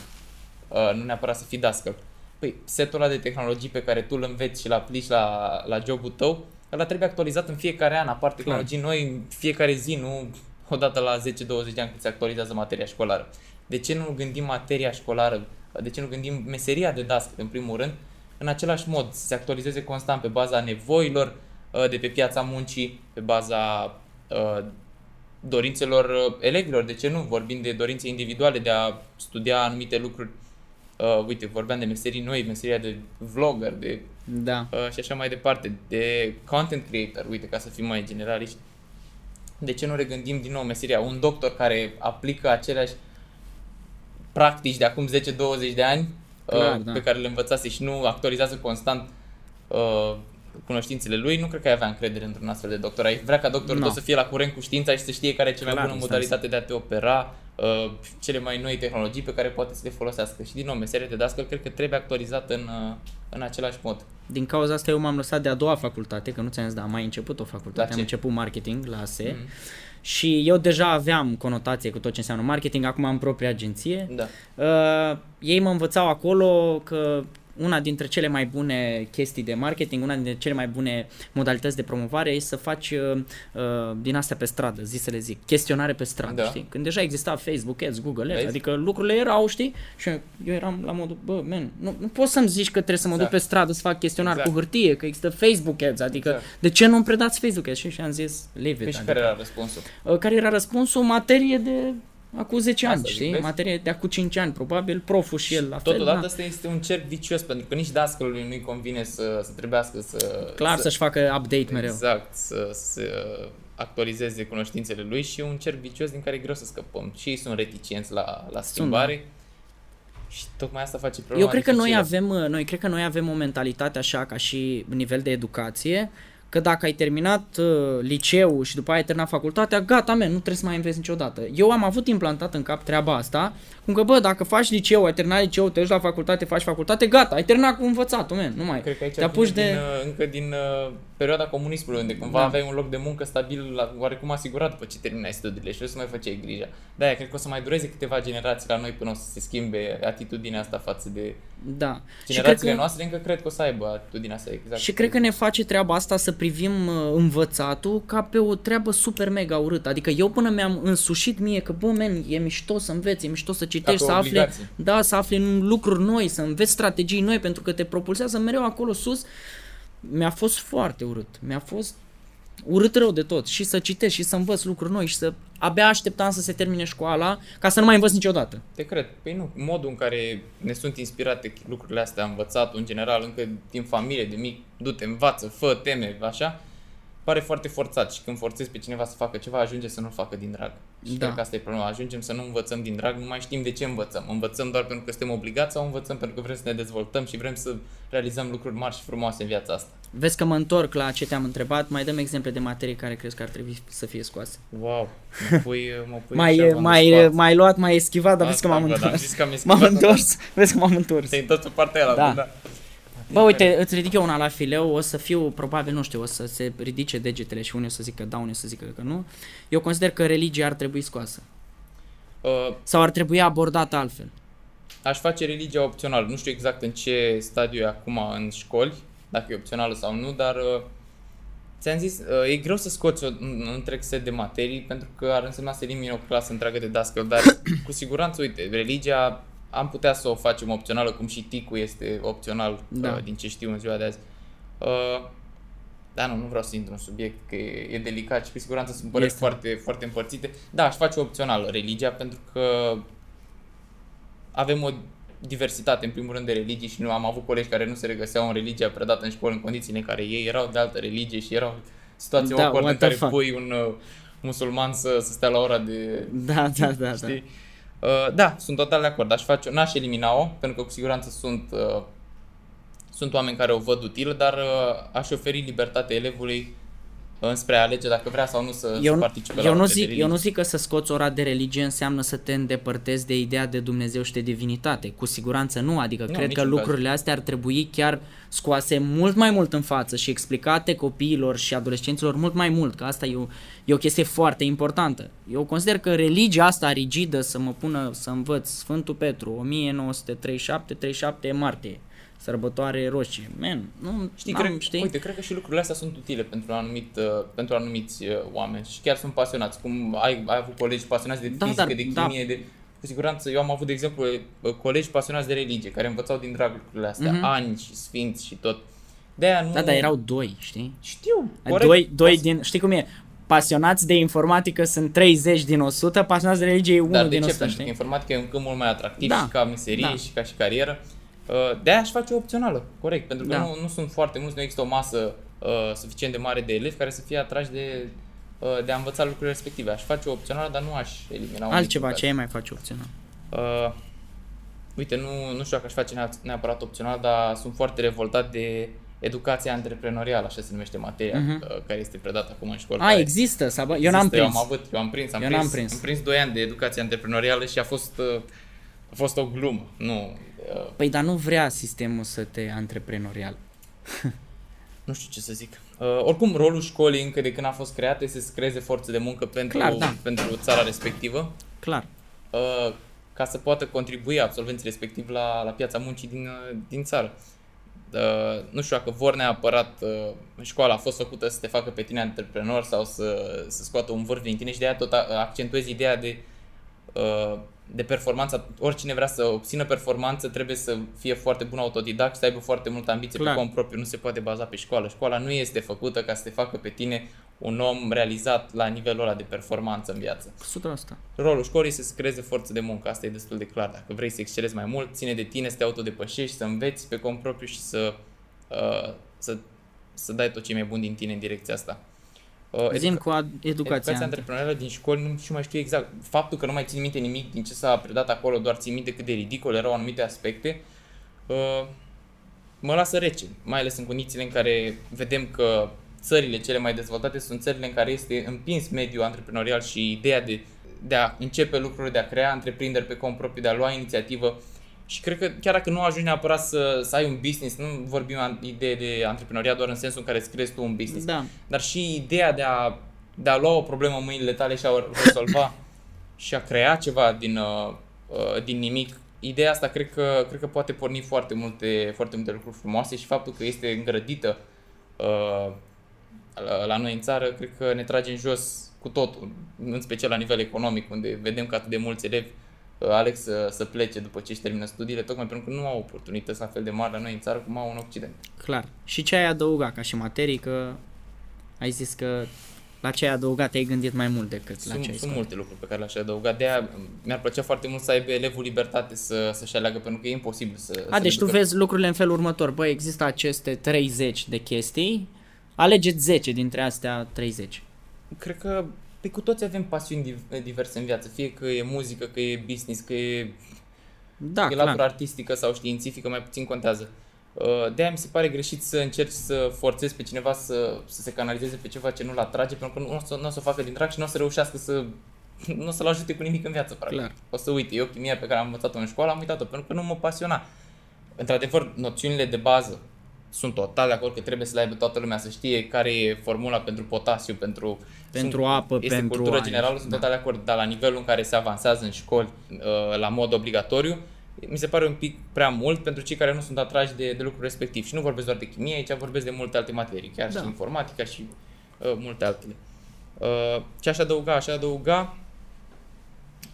uh, nu neapărat să fii dascăl, păi setul ăla de tehnologii pe care tu îl înveți și îl aplici la, la jobul tău, ăla trebuie actualizat în fiecare an, apar tehnologii noi în fiecare zi, nu odată la 10-20 de ani când se actualizează materia școlară. De ce nu gândim materia școlară, de ce nu gândim meseria de dascăl în primul rând, în același mod, să se actualizeze constant pe baza nevoilor uh, de pe piața muncii, pe baza uh, dorințelor uh, elevilor, de ce nu? Vorbim de dorințe individuale de a studia anumite lucruri. Uh, uite, vorbeam de meserii noi, meseria de vlogger, de Da. uh, și așa mai departe, de content creator, uite, ca să fim mai generaliști. De ce nu regândim din nou meseria? Un doctor care aplică aceleași practici de acum 10-20 de ani Clar, uh, da. pe care le învățase și nu actualizează constant uh, cunoștințele lui, nu cred că ai avea încredere într-un astfel de doctor. Ai vrea ca doctorul No. tău să fie la curent cu știința și să știe care e cea mai Clar, bună asta modalitate de a te opera, uh, cele mai noi tehnologii pe care poate să le folosească. Și din nou, meseria de dascăl cred că trebuie actualizată în, uh, în același mod. Din cauza asta eu m-am lăsat de a doua facultate, că nu ți-am zis, dar am mai început o facultate, La am ce? început marketing la ASE Mhm. și eu deja aveam conotație cu tot ce înseamnă marketing, acum am propria agenție. Da. Uh, ei mă învățau acolo că una dintre cele mai bune chestii de marketing, una dintre cele mai bune modalități de promovare e să faci uh, uh, din astea pe stradă, zi să le zic, chestionare pe stradă, Da. știi? Când deja exista Facebook Ads, Google Ads, Vezi? adică lucrurile erau, știi? Și eu eram la modul, bă, man, nu, nu poți să-mi zici că trebuie să mă Exact. duc pe stradă să fac chestionar Exact. cu hârtie, că există Facebook Ads, adică Exact. de ce nu-mi predați Facebook Ads? Și și am zis, leave it. Păi și adică. care era răspunsul? Uh, care era răspunsul? Materie de acum 10 ani, Asta zic, știi? vezi? Materie de acum 5 ani, probabil, proful și el la fel. Totodată da. asta este un cerc vicios, pentru că nici dascălului nu-i convine să, să trebuiască să... Clar să, să-și facă update mereu. Exact, să, să actualizeze cunoștințele lui și e un cerc vicios din care e greu să scăpăm. Și ei sunt reticenți la, la schimbare și tocmai asta face problema Eu cred că noi dificilă. avem, uh, noi cred că noi avem o mentalitate așa ca și nivel de educație că dacă ai terminat uh, liceu și după aia ai terminat facultatea, gata, men, nu trebuie să mai înveți niciodată. Eu am avut implantat în cap treaba asta, cum că, bă, dacă faci liceu, ai terminat liceu, te duci la facultate, faci facultate, gata, ai terminat cu învățatul, men, nu mai. Cred că aici te apuci vine de... din, uh, încă din uh, perioada comunismului, unde cumva Da. aveai un loc de muncă stabil, la, oarecum asigurat după ce terminai studiile și nu să mai făceai grija. De-aia cred că o să mai dureze câteva generații la noi până o să se schimbe atitudinea asta față de Da. Și cred generațiile că... noastre, încă cred că o să aibă atitudinea asta exact. Și cred că ne face treaba asta să privim uh, învățatul ca pe o treabă super mega urâtă. Adică eu până mi-am însușit mie că, bă, men, e mișto să înveți, e mișto să citești, pe să afli, obligație. da, să afli lucruri noi, să înveți strategii noi, pentru că te propulsează mereu acolo sus. Mi-a fost foarte urât. Mi-a fost urât rău de tot. Și să citesc și să învăț lucruri noi și să abia așteptam să se termine școala ca să nu mai învăț niciodată. Te cred. Păi nu, modul în care ne sunt inspirate lucrurile astea, învățatul în general, încă din familie, de mic, du-te, învață, fă teme, așa, pare foarte forțat și când forțezi pe cineva să facă ceva, ajunge să nu-l facă din drag. Și Da. cred că asta e problema. Ajungem să nu învățăm din drag, nu mai știm de ce învățăm. Învățăm doar pentru că suntem obligați sau învățăm pentru că vrem să ne dezvoltăm și vrem să realizăm lucruri mari și frumoase în viața asta. Vezi că mă întorc la ce te-am întrebat, mai dăm exemple de materii care crezi că ar trebui să fie scoase. Wow, mă pui, mă pui Mai, așa, mai, m-am mai luat, mai eschivat, dar vezi că Asta, m-am bă, dar am întors. zis că am M-am eschivat, întors, vezi că m-am întors. Te-ai întors pe partea aia, Da. bă, da. Bă, uite, îți ridic eu una la fileu, o să fiu, probabil, nu știu, o să se ridice degetele și unii o să zică da, unii o să zică că nu. Eu consider că religia ar trebui scoasă. Uh, Sau ar trebui abordată altfel. Aș face religia opțională. Nu știu exact în ce stadiu e acum în școli, dacă e opțională sau nu, dar uh, ți-am zis, uh, e greu să scoți o, un, un întreg set de materii pentru că ar însemna să elimini o clasă întreagă de dascăl, dar cu siguranță, uite, religia am putea să o facem opțională, cum și ticul este opțional, Da. uh, din ce știu în ziua de azi. Uh, da, nu, nu vreau să intru în subiect, că e, e delicat și cu siguranță sunt păreri Este. foarte, foarte împărțite. Da, aș face opțională religia pentru că avem o diversitate, în primul rând, de religii și nu am avut colegi care nu se regăseau în religia predată în școală în condițiile în care ei erau de altă religie și erau situații Da, da, awkward în what the care fuck. pui un uh, musulman să, să stea la ora de... Da, da, da, da. Știi? Uh, da, sunt total de acord. Aș face, n-aș elimina-o, pentru că cu siguranță sunt, uh, sunt oameni care o văd utilă, dar uh, aș oferi libertate elevului înspre a alege dacă vrea sau nu să, Eu, să nu- participe la eu, nu ore de zic, eu religie. nu zic că să scoți ora de religie înseamnă să te îndepărtezi de ideea de Dumnezeu și de divinitate. Cu siguranță nu, adică Nu, cred că niciun caz. lucrurile astea ar trebui chiar scoase mult mai mult în față și explicate copiilor și adolescenților mult mai mult, că asta e o, e o chestie foarte importantă. Eu consider că religia asta rigidă să mă pună să învăț Sfântul Petru 1937, 37 e martie, sărbătoare roșie. Man, nu, Știi, n-am, cred, știi? uite, cred că și lucrurile astea sunt utile pentru, anumit, uh, pentru anumiți uh, oameni și chiar sunt pasionați. Cum ai, ai avut colegi pasionați de Da, fizică, dar- de da. chimie, de... Cu siguranță, eu am avut, de exemplu, uh, colegi pasionați de religie, care învățau din drag lucrurile astea, Mhm. ani și sfinți și tot. De-aia nu... Da, dar erau doi, știi? Știu, Doi, doi din, știi cum e? Pasionați de informatică sunt 30 din 100, pasionați de religie e 1 Dar de din ce? 100, Pentru că știi? informatica e un câmp mult mai atractiv Da, și ca meserie da. și ca și carieră. Uh, De-aia aș face o opțională, corect, pentru că Da. nu, nu sunt foarte mulți, nu există o masă uh, suficient de mare de elevi care să fie atrași de, uh, de a învăța lucrurile respective. Aș face o opțională, dar nu aș elimina o Altceva, niciun ce ai mai face opțional? caz. Uh, uite, nu, nu știu dacă aș face neap- neapărat opțional, dar sunt foarte revoltat de educația antreprenorială, așa se numește materia, Mhm. uh, care este predată acum în școală. A, care- există, sau bă, eu n-am Există, prins. Eu am avut, eu am prins, am Eu prins, n-am prins. Am prins 2 ani de educație antreprenorială și a fost, uh, a fost o glumă. Nu, uh, Păi, dar nu vrea sistemul să te antreprenorial. nu știu ce să zic. Uh, oricum, rolul școlii încă de când a fost creat este să creeze forță de muncă pentru, Clar, da. pentru țara respectivă, Clar. uh, ca să poată contribui absolvenții respectiv la, la piața muncii din, uh, din țară. Uh, nu știu dacă vor neapărat uh, școala a fost făcută să te facă pe tine antreprenor sau să, să scoată un vârf din tine și de aia tot a- accentuezi ideea de uh, de performanță, oricine vrea să obțină performanță trebuie să fie foarte bun autodidact și să aibă foarte multă ambiție Clar. pe cont propriu, nu se poate baza pe școală. Școala nu este făcută ca să te facă pe tine un om realizat la nivelul ăla de performanță în viață. 100%. Rolul școlii este să creeze forță de muncă, asta e destul de clar. Dacă vrei să excelezi mai mult, ține de tine să te autodepășești, să înveți pe cont propriu și să, uh, să, să dai tot ce e mai bun din tine în direcția asta. Uh, Zim educa- cu ad- educația. Educația antreprenorială din școli nu și mai știu exact. Faptul că nu mai țin minte nimic din ce s-a predat acolo, doar țin minte cât de ridicol erau anumite aspecte, uh, mă lasă rece. Mai ales în condițiile în care vedem că țările cele mai dezvoltate sunt țările în care este împins mediul antreprenorial și ideea de, de a începe lucruri, de a crea întreprinderi pe cont propriu, de a lua inițiativă. Și cred că chiar dacă nu ajungi neapărat să, să ai un business, nu vorbim idee de antreprenoriat doar în sensul în care îți crezi tu un business, Da. dar și ideea de a, de a lua o problemă în mâinile tale și a o rezolva și a crea ceva din, uh, uh, din nimic, ideea asta cred că, cred că poate porni foarte multe, foarte multe lucruri frumoase și faptul că este îngrădită uh, la, la noi în țară, cred că ne trage în jos cu totul, în special la nivel economic, unde vedem că atât de mulți elevi uh, aleg să, să plece după ce își termină studiile, tocmai pentru că nu au oportunități la fel de mari la noi în țară cum au în Occident. Clar. Și ce ai adăugat ca și materii, că ai zis că la ce ai adăugat te-ai gândit mai mult decât la Sunt, ce ai sunt scos. multe lucruri pe care le-aș adăuga. De aia mi-ar plăcea foarte mult să aibă elevul libertate să, să-și aleagă, pentru că e imposibil să... A, să deci le tu ducă- vezi lucrurile în felul următor. Băi, există aceste 30 de chestii, alegeți 10 dintre astea 30. Cred că pe cu toți avem pasiuni div- diverse în viață, fie că e muzică, că e business, că e, Da, e latura clar. artistică sau științifică, mai puțin contează. Uh, De aia mi se pare greșit să încerci să forțezi pe cineva să, să se canalizeze pe ceva ce nu-l atrage, pentru că nu o să, nu o să o facă din drag și nu o să reușească să nu o să-l ajute cu nimic în viață, practic. Clar. O să uite, eu chimia pe care am învățat-o în școală, am uitat-o, pentru că nu mă pasiona. Într-adevăr, noțiunile de bază sunt total de acord că trebuie să le aibă toată lumea, să știe care e formula pentru potasiu, pentru... Pentru sunt, apă, este pentru cultură aer, generală, sunt da. total de acord, dar la nivelul în care se avansează în școli uh, la mod obligatoriu, mi se pare un pic prea mult pentru cei care nu sunt atrași de, de lucrul respectiv. Și nu vorbesc doar de chimie, aici vorbesc de multe alte materii, chiar Da. și informatica și uh, multe altele. Uh, ce aș adăuga? Aș adăuga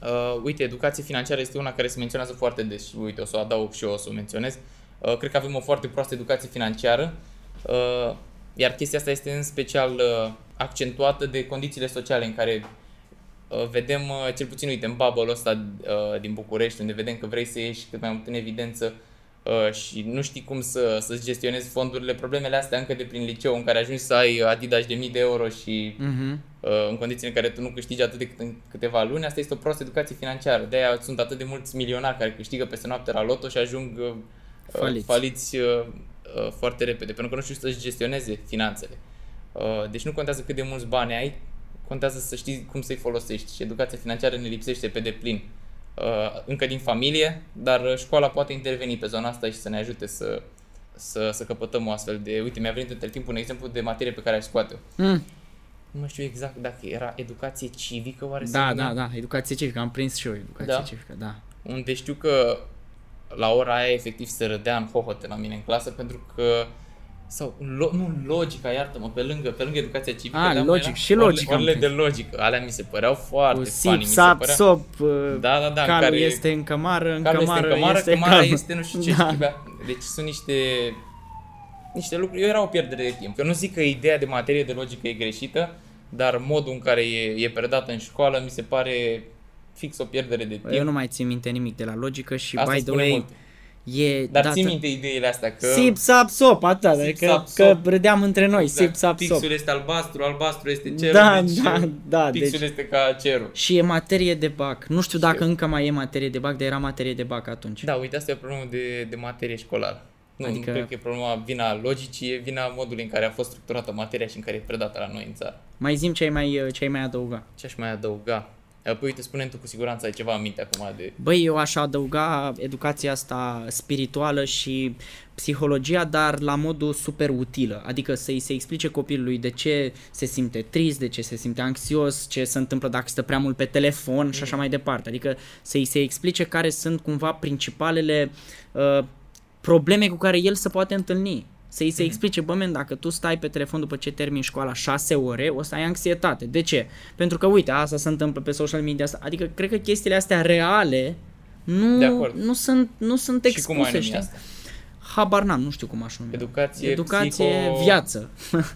Uh, uite, educație financiară este una care se menționează foarte des și uite, o să o adaug și eu o să o menționez. Uh, cred că avem o foarte proastă educație financiară, uh, iar chestia asta este în special uh, accentuată de condițiile sociale în care uh, vedem, uh, cel puțin, uite, în bubble ăsta uh, din București, unde vedem că vrei să ieși cât mai mult în evidență uh, și nu știi cum să, să-ți gestionezi fondurile, problemele astea încă de prin liceu, în care ajungi să ai Adidas de mii de euro și Mhm. uh, în condiții în care tu nu câștigi atât de cât în câteva luni, asta este o proastă educație financiară. De-aia sunt atât de mulți milionari care câștigă peste noapte la loto și ajung uh, Faliți. faliți uh, uh, foarte repede, pentru că nu știu să-și gestioneze finanțele. Uh, deci nu contează cât de mulți bani ai, contează să știi cum să-i folosești și educația financiară ne lipsește pe deplin. Uh, încă din familie, dar uh, școala poate interveni pe zona asta și să ne ajute să, să, să căpătăm o astfel de... Uite, mi-a venit între timp un exemplu de materie pe care aș scoate-o. Mm. Nu mai știu exact dacă era educație civică oare se Da, numea? da, da, educație civică, am prins și eu educație Da? civică, da. Unde știu că la ora aia efectiv se râdea în hohote la mine în clasă pentru că sau lo, nu logica, iartă-mă, pe lângă, pe lângă educația civică, Ah, dar mai logic, era și orele- logic am Orele de prins. logică, alea mi se păreau foarte Cu funny, sip, mi se sap, părea. sop, uh, Da, da, da, în calul care este în cămară, în calul cămară, este în cămară, este cămara calm. este nu știu ce Da. da. Deci sunt niște niște lucruri, eu era o pierdere de timp. Eu nu zic că ideea de materie de logică e greșită, dar modul în care e, e predată în școală mi se pare fix o pierdere de timp. Eu nu mai țin minte nimic de la logică și Asta by the spune way mult. e Dar dată... ții minte ideile astea că Sip, sap, sop, atât, Sip, adică sap, că sop. râdeam între noi, Exact, sip, sap, sop. Pixul este albastru, albastru este cerul, Da, deci da, da, pixul deci- este ca cerul. Și e materie de bac. Nu știu dacă eu. încă mai e materie de bac, dar era materie de bac atunci. Da, uite, asta e problemă de, de materie școlară. Nu, Adică- adică... nu cred că e problema vina logicii, e vina modului în care a fost structurată materia și în care e predată la noi în țară. Mai zim ce ai mai, ce ai mai adăugat. Ce aș mai adăuga? Păi uite, spune tu cu siguranță ai ceva în minte acum de... Băi, eu aș adăuga educația asta spirituală și psihologia, dar la modul super utilă. Adică să-i se explice copilului de ce se simte trist, de ce se simte anxios, ce se întâmplă dacă stă prea mult pe telefon și așa mai departe. Adică să-i se explice care sunt cumva principalele uh, probleme cu care el se poate întâlni. Să-i se explice, bă, men, dacă tu stai pe telefon după ce termini școala 6 ore, o să ai anxietate. De ce? Pentru că, uite, asta se întâmplă pe social media asta. Adică, cred că chestiile astea reale De nu, acord. nu sunt, nu sunt și cum ai expuse, numit știi? asta? Habar n-am, nu știu cum aș numi. Educație, Educație, psiho... viață.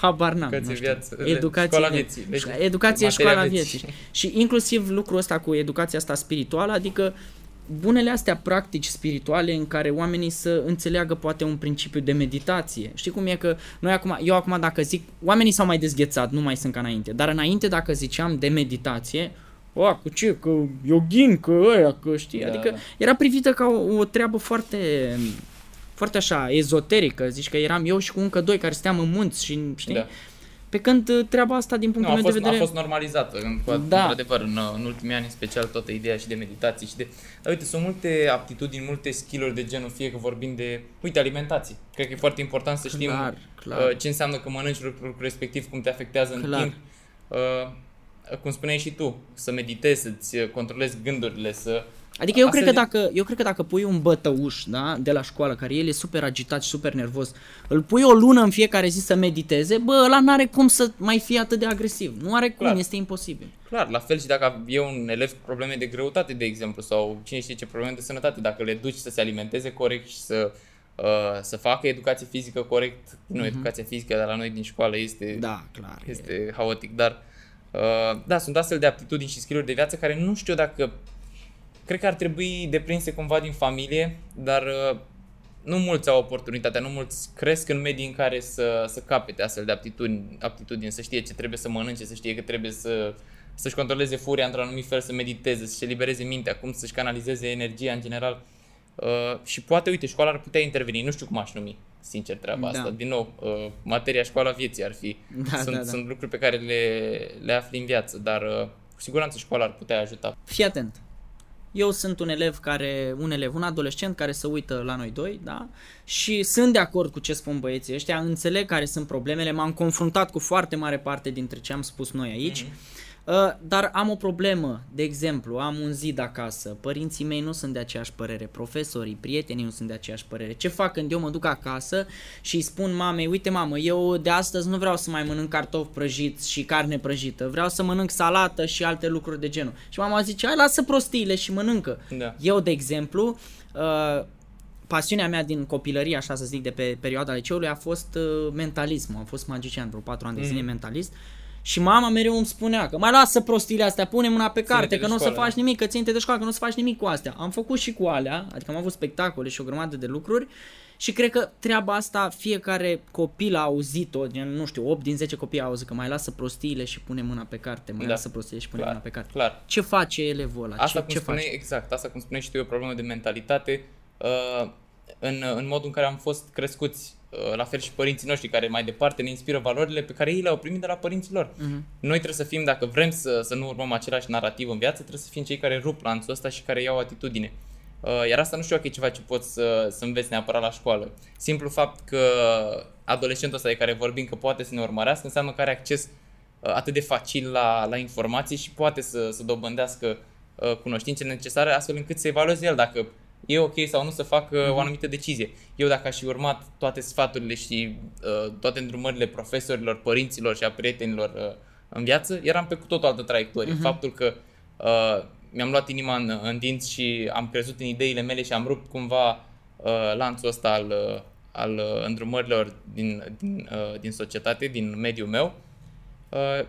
Habar n-am, Educație, nu știu. viață, Educație, școala vieții. Deci, educație, materia școala vieții. vieții. Și inclusiv lucrul ăsta cu educația asta spirituală, adică bunele astea practici spirituale în care oamenii să înțeleagă poate un principiu de meditație. Știi cum e că noi acum, eu acum dacă zic, oamenii s-au mai dezghețat, nu mai sunt ca înainte, dar înainte dacă ziceam de meditație, o, cu ce, că yogin, că ăia, că știi, Da, adică da. era privită ca o, o treabă foarte foarte așa ezoterică, zici că eram eu și cu încă doi care stăteam în munți și știi? Da. Pe când uh, treaba asta din Nu, punctul a meu fost, de vedere... a fost normalizată, în, cu, Da. într-adevăr, în, în ultimii ani, în special toată ideea și de meditații și de... Dar uite, sunt multe aptitudini, multe skill-uri de genul, fie că vorbim de, uite, alimentație. Cred că e foarte important să știm Clar, clar. Uh, ce înseamnă că mănânci lucrul respectiv, cum te afectează în Clar. timp. Uh, cum spuneai și tu, să meditezi, să-ți uh, controlezi gândurile, să... Adică eu Asta cred, că zic. dacă, eu cred că dacă pui un bătăuș da, de la școală, care el e super agitat și super nervos, îl pui o lună în fiecare zi să mediteze, bă, ăla n-are cum să mai fie atât de agresiv. Nu are cum, Clar. este imposibil. Clar, la fel și dacă e un elev cu probleme de greutate, de exemplu, sau cine știe ce probleme de sănătate, dacă le duci să se alimenteze corect și să, uh, să facă educație fizică corect, nu, educația fizică de la noi din școală este, Da, clar. este haotic, dar uh, da, sunt astfel de aptitudini și skill de viață care nu știu dacă, cred că ar trebui deprinse cumva din familie, dar uh, nu mulți au oportunitatea, nu mulți cresc în medii în care să, să capete astfel de aptitudini, aptitudini, să știe ce trebuie să mănânce, să știe că trebuie să, să-și controleze furia într-un anumit fel, să mediteze, să-și elibereze mintea, cum să-și canalizeze energia în general. Uh, și poate, uite, școala ar putea interveni, nu știu cum aș numi, sincer, treaba Da. asta. Din nou, uh, materia școala vieții ar fi. Da, sunt, da, da. sunt lucruri pe care le, le afli în viață, dar uh, cu siguranță școala ar putea ajuta. Fii atent. Eu sunt un elev care, un elev, un adolescent care se uită la noi doi, da? Și sunt de acord cu ce spun băieții ăștia, înțeleg care sunt problemele, m-am confruntat cu foarte mare parte dintre ce am spus noi aici. Uh, dar am o problemă, de exemplu, am un zid acasă, părinții mei nu sunt de aceeași părere, profesorii, prietenii nu sunt de aceeași părere. Ce fac când eu mă duc acasă și îi spun mamei, uite mamă, eu de astăzi nu vreau să mai mănânc cartofi prăjiți și carne prăjită, vreau să mănânc salată și alte lucruri de genul. Și mama zice, hai lasă prostiile și mănâncă. Da. Eu, de exemplu, uh, pasiunea mea din copilărie, așa să zic, de pe perioada liceului a fost uh, mentalismul. Am fost magician vreo 4 ani de zile, Mhm. mentalist. Și mama mereu îmi spunea că mai lasă prostiile astea, pune mâna pe carte, Ține-te că de nu o să școală. faci nimic, că ține de școală, că nu o să faci nimic cu astea. Am făcut și cu alea, adică am avut spectacole și o grămadă de lucruri și cred că treaba asta fiecare copil a auzit-o, gen, nu știu, 8 din 10 copii au auzit că mai lasă prostiile și pune mâna pe carte, mai Da. lasă prostiile și pune Clar, mâna pe carte. clar. Ce face elevul ăla? Asta ce, cum ce spuneai, face? exact, asta cum spuneai și tu, e o problemă de mentalitate uh, în, în modul în care am fost crescuți, uh, la fel și părinții noștri, care mai departe ne inspiră valorile pe care ei le-au primit de la părinții lor. Mhm. Noi trebuie să fim, dacă vrem să, să nu urmăm același narativ în viață, trebuie să fim cei care rup lanțul ăsta și care iau atitudine. Uh, Iar asta nu știu dacă e ceva ce poți să, să înveți neapărat la școală. Simplu fapt că adolescentul ăsta de care vorbim că poate să ne urmărească înseamnă că are acces uh, atât de facil la, la informații și poate să, să dobândească uh, cunoștințele necesare astfel încât să evalueze el dacă e ok sau nu să facă Mhm. o anumită decizie. Eu dacă aș fi urmat toate sfaturile și uh, toate îndrumările profesorilor, părinților și a prietenilor uh, în viață, eram pe cu tot o altă traiectorie. Mhm. Faptul că uh, mi-am luat inima în, în dinți și am crezut în ideile mele și am rupt cumva uh, lanțul ăsta al, uh, al uh, îndrumărilor din, din, uh, din societate, din mediul meu. Uh,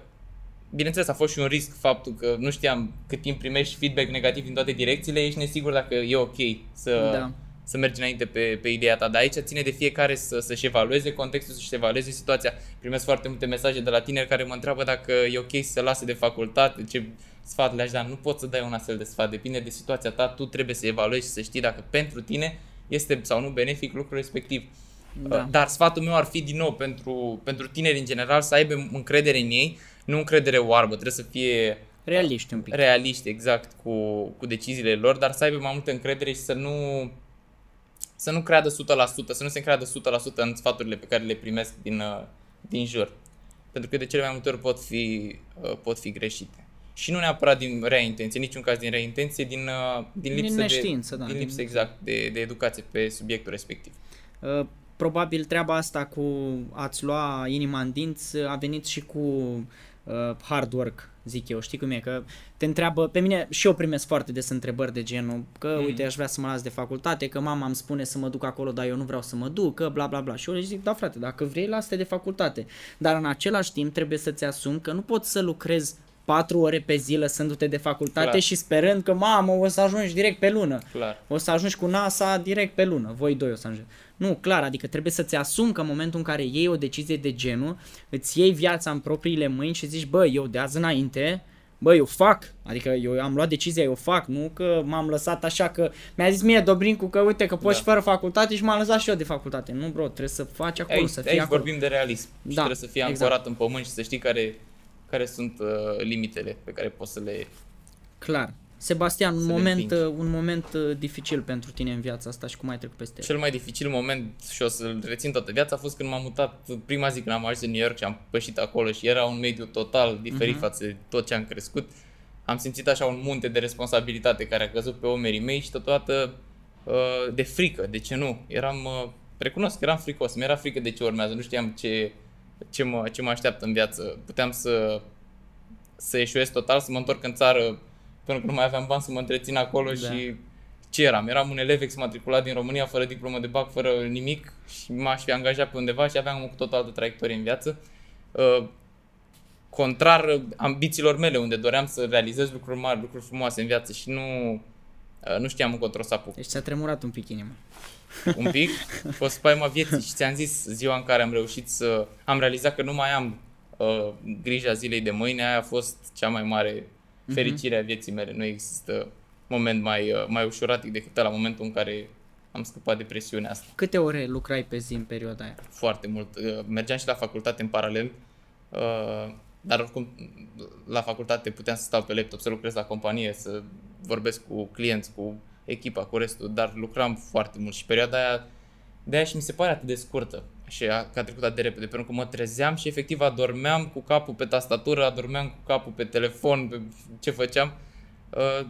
bineînțeles, a fost și un risc faptul că nu știam cât timp primești feedback negativ din toate direcțiile, ești nesigur dacă e ok să, Da. să mergi înainte pe, pe ideea ta. Dar aici ține de fiecare să, să-și evalueze contextul, să-și evalueze situația. Primesc foarte multe mesaje de la tineri care mă întreabă dacă e ok să se lase de facultate, ce sfat le-aș da. Nu poți să dai un astfel de sfat, depinde de situația ta, tu trebuie să evaluezi și să știi dacă pentru tine este sau nu benefic lucrul respectiv. Da. Dar sfatul meu ar fi din nou pentru, pentru tineri în general să aibă încredere în ei, nu încredere oarbă, trebuie să fie Realiști un pic. realiști exact cu, cu deciziile lor, dar să aibă mai multă încredere și să nu să nu creadă 100%, să nu se creadă 100% în sfaturile pe care le primesc din, uh, din jur. Pentru că de cele mai multe ori pot fi, uh, pot fi greșite. Și nu neapărat din rea intenție, niciun caz din rea intenție, din, uh, din Din lipsă, neștiință, de, da, din din- lipsă exact de, de educație pe subiectul respectiv. Uh, Probabil treaba asta cu a-ți lua inima în dinți a venit și cu uh, hard work, zic eu. Știi cum e? Că te întreabă, pe mine și eu primesc foarte des întrebări de genul că Mm. uite aș vrea să mă las de facultate, că mama îmi spune să mă duc acolo, dar eu nu vreau să mă duc, că bla bla bla. Și eu le zic, da frate, dacă vrei, lasă de facultate. Dar în același timp trebuie să-ți asumi că nu poți să lucrezi patru ore pe zi lăsându-te de facultate Clar. și sperând că mamă o să ajungi direct pe lună. Clar. O să ajungi cu NASA direct pe lună, voi doi o să ajungi. Nu, clar, adică trebuie să-ți asumi că în momentul în care iei o decizie de genul, îți iei viața în propriile mâini și zici, bă, eu de azi înainte bă, eu fac, adică eu am luat decizia, eu fac, nu că m-am lăsat așa că mi-a zis mie Dobrincu că uite că poți Da. și fără facultate și m-am lăsat și eu de facultate. Nu, bro, trebuie să faci acolo, Aici, să fii aici acolo. vorbim de realism și Da, trebuie să fii exact. ancorat în pământ și să știi care, care sunt uh, limitele pe care poți să le... Clar. Sebastian, un Să le moment, împingi. uh, un moment uh, dificil pentru tine în viața asta și cum ai trecut peste el. Cel mai dificil moment și o să-l rețin toată viața a fost când m-am mutat prima zi când am ajuns în New York și am pășit acolo și era un mediu total diferit Mhm. față de tot ce am crescut. Am simțit așa un munte de responsabilitate care a căzut pe omerii mei și totodată uh, de frică. De ce nu? Eram, uh, recunosc că eram fricos, mi-era frică de ce urmează, nu știam ce, ce, mă, ce mă așteaptă în viață. Puteam să, să eșuez total, să mă întorc în țară până când nu mai aveam bani să mă întrețin acolo Da. și ce eram? Eram un elev exmatriculat din România fără diplomă de bac, fără nimic și m-aș fi angajat pe undeva și aveam o cu totul altă traiectorie în viață. Uh, contrar uh, ambițiilor mele, unde doream să realizez lucruri mari, lucruri frumoase în viață și nu, uh, nu știam încotro să apuc. Deci ți-a tremurat un pic inima. Un pic, a fost spaima vieții și ți-am zis ziua în care am reușit să... Am realizat că nu mai am uh, grija zilei de mâine, aia a fost cea mai mare fericire a vieții mele. Nu există moment mai, uh, mai ușuratic decât la momentul în care am scăpat de presiunea asta. Câte ore lucrai pe zi în perioada aia? Foarte mult. Uh, Mergeam și la facultate în paralel, uh, dar oricum la facultate puteam să stau pe laptop, să lucrez la companie, să vorbesc cu clienți, cu echipa, cu restul, dar lucram foarte mult și perioada aia de aia și mi se pare atât de scurtă și a, că a trecut atât de repede, pentru că mă trezeam și efectiv adormeam cu capul pe tastatură, adormeam cu capul pe telefon, pe ce făceam. Uh,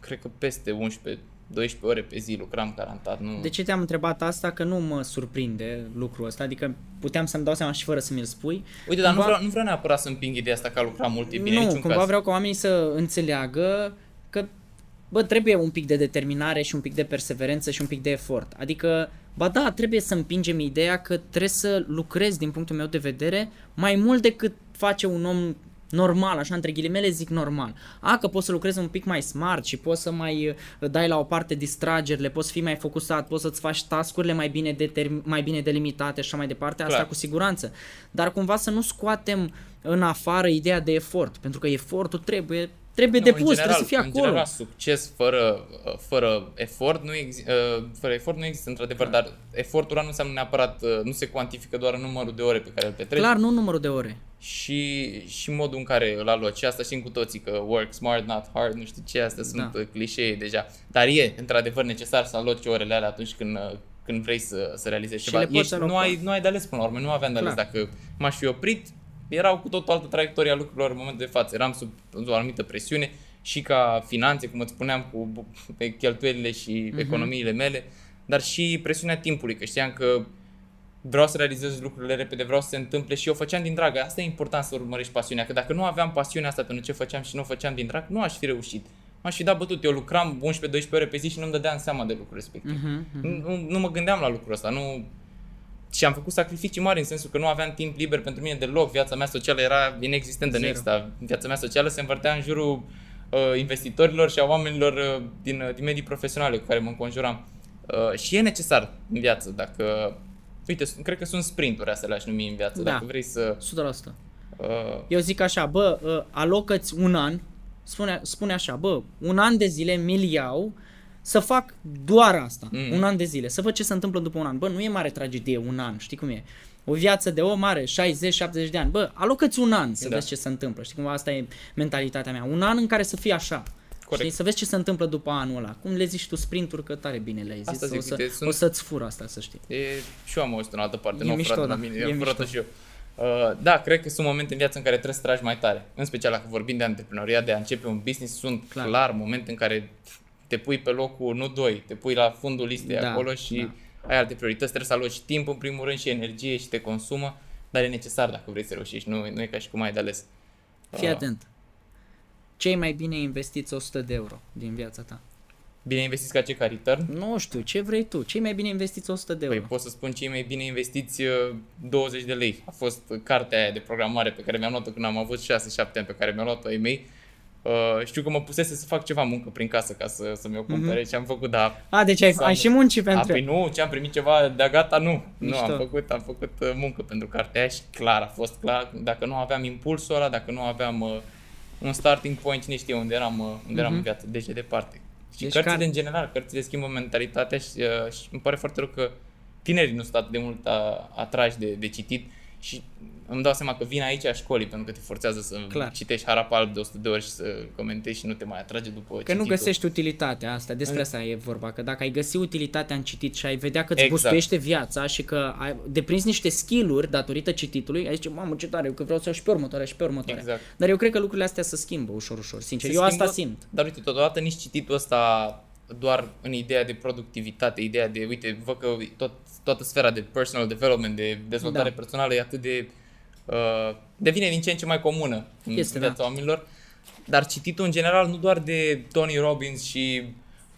cred că peste 11 12 ore pe zi lucram garantat. Nu... De ce te-am întrebat asta? Că nu mă surprinde lucrul ăsta, adică puteam să-mi dau seama și fără să mi-l spui. Uite, dar nu Cumva- vreau, nu vreau neapărat să împing ideea asta că a lucrat mult, e bine, nu, niciun cumva caz. vreau ca oamenii să înțeleagă că bă, trebuie un pic de determinare și un pic de perseverență și un pic de efort. Adică, ba da, trebuie să împingem ideea că trebuie să lucrezi, din punctul meu de vedere, mai mult decât face un om normal, așa între ghilimele zic normal. A, că poți să lucrezi un pic mai smart și poți să mai uh, dai la o parte distragerile, poți să fii mai focusat, poți să-ți faci tascurile mai bine, determ- mai bine delimitate și așa mai departe, asta Clar. cu siguranță. Dar cumva să nu scoatem în afară ideea de efort, pentru că efortul trebuie trebuie Nu, în depus, trebuie să fie în acolo. general, succes fără, fără efort nu, exi- uh, fără efort nu există într-adevăr, Da. dar efortul ăla nu înseamnă neapărat, uh, nu se cuantifică doar în numărul de ore pe care îl petreci Clar, nu numărul de ore. și, și modul în care îl aloci. Și asta știm cu toții, că work smart, not hard, nu știu ce, astea sunt Da. uh, clișee deja. Dar e într-adevăr necesar să aloci orele alea atunci când, uh, când vrei să, să realizezi Și ceva. le poți Ești, nu, aloca. ai, nu ai de ales până la urmă, nu aveam de ales. Clar. Dacă m-aș fi oprit, erau cu tot o altă traiectorie a lucrurilor în momentul de față. Eram sub o anumită presiune și ca finanțe, cum îți spuneam, cu bu- pe cheltuielile și Mhm. economiile mele, dar și presiunea timpului, că știam că vreau să realizez lucrurile repede, vreau să se întâmple și eu făceam din drag. Asta e important să urmărești pasiunea, că dacă nu aveam pasiunea asta pentru ce făceam și nu o făceam din drag, nu aș fi reușit. M-aș fi dat bătut. Eu lucram 11-12 ore pe zi și nu-mi dădeam seama de lucrul respectiv. Mhm, mhm. Nu, nu mă gândeam la lucrul ăsta, nu... Și am făcut sacrificii mari în sensul că nu aveam timp liber pentru mine deloc. Viața mea socială era inexistentă, nu Zero. exista. Viața mea socială se învârtea în jurul uh, investitorilor și a oamenilor uh, din, uh, din medii profesionale cu care mă înconjuram. Uh, și e necesar în viață dacă... Uite, sunt- cred că sunt sprinturi astea le-aș numi în viață. Da. Dacă vrei să... 100%. Uh, Eu zic așa, bă, uh, alocă-ți un an, spune, spune așa, bă, un an de zile mi-l iau să fac doar asta, Mm. mm. un an de zile, să văd ce se întâmplă după un an. Bă, nu e mare tragedie un an, știi cum e? O viață de om are 60-70 de ani. Bă, alocă-ți un an să Da. vezi ce se întâmplă. Știi cum asta e mentalitatea mea. Un an în care să fie așa. Corect. Știi? Să vezi ce se întâmplă după anul ăla. Cum le zici tu sprinturi, că tare bine le-ai zis. Asta zic, o, să, uite, sunt- o să-ți fur asta, să știi. E, și eu am auzit în altă parte, E nu mișto, furat la da. mine, E am furat-o mișto. și eu. Uh, da, cred că sunt momente în viață în care trebuie să tragi mai tare. În special dacă vorbim de antreprenoriat, de a începe un business, sunt Clar. clar, clar momente în care te pui pe locul, nu doi, te pui la fundul listei Da, acolo și da. ai alte priorități. Trebuie să aloci timp în primul rând și energie și te consumă, dar e necesar dacă vrei să reușești, nu, nu e ca și cum ai de ales. Fii Uh, atent. Cei mai bine investiți 100 de euro din viața ta. Bine investiți ca ce ca return? Nu știu, ce vrei tu? Cei mai bine investiți 100 de Păi euro. pot să spun cei mai bine investiți uh, 20 de lei. A fost cartea aia de programare pe care mi-am luat-o când am avut 6-7 ani, pe care mi-au luat-o ai mei. Uh, știu că mă pusese să fac ceva muncă prin casă ca să, să mi-o cumpere și am făcut, dar A, deci ai, Să ai am- și muncit a, pentru păi nu, ce am primit ceva de gata, nu. Mișto. Nu, am făcut, am făcut uh, muncă pentru cartea aia și clar, a fost clar. Dacă nu aveam impulsul ăla, dacă nu aveam uh, un starting point, cine știe unde eram, uh, unde eram Mhm. în viață, deci de departe. Și Deci cărțile care- în general, cărțile schimbă mentalitatea și, uh, și îmi pare foarte rău că tinerii nu sunt atât de mult a, atrași de, de citit și îmi dau seama că vin aici a școlii pentru că te forțează să Clar. citești harap alb de 100 de ori și să comentezi și nu te mai atrage după Că nu cititul. găsești utilitatea asta, despre În- asta e vorba, că dacă ai găsi utilitatea în citit și ai vedea că îți Exact. bustuiește viața și că ai deprinzi niște skill-uri datorită cititului, ai zice, mamă ce tare, că vreau să iau și pe următoarea și pe următoarea. Exact. Dar eu cred că lucrurile astea se schimbă ușor, ușor, sincer. Se eu schimbă, asta simt. Dar uite, totodată nici cititul ăsta doar în ideea de productivitate, ideea de, uite, văd că tot, toată sfera de personal development, de dezvoltare Da. personală e atât de... Uh, devine din ce în ce mai comună în Este, viața da. oamenilor. Dar cititul în general, nu doar de Tony Robbins și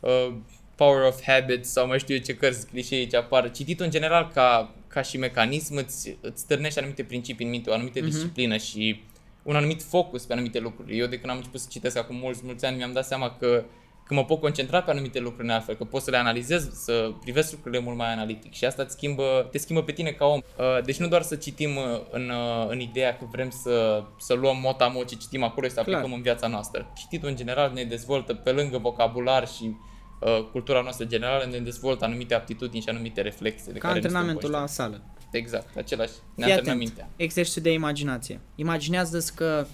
uh, Power of Habits sau mai știu eu ce cărți clișee ce apar. Cititul în general ca, ca și mecanism îți, îți stârnește anumite principii în minte, o anumită Mhm. disciplină și un anumit focus pe anumite lucruri. Eu de când am început să citesc acum mulți, mulți ani mi-am dat seama că că mă pot concentra pe anumite lucruri în altfel, că pot să le analizez, să privesc lucrurile mult mai analitic și asta îți schimbă, te schimbă pe tine ca om. Uh, Deci nu doar să citim uh, în, uh, în ideea că vrem să, să luăm motamo ce citim acolo și să aplicăm Clar. în viața noastră. Cititul în general ne dezvoltă pe lângă vocabular și uh, cultura noastră generală, ne dezvoltă anumite aptitudini și anumite reflexe de Ca care nu suntem antrenamentul la conștienți. sală. Exact, același. Ne Fii antrenăm atent. mintea. Exercițiu de imaginație. Imaginează-ți că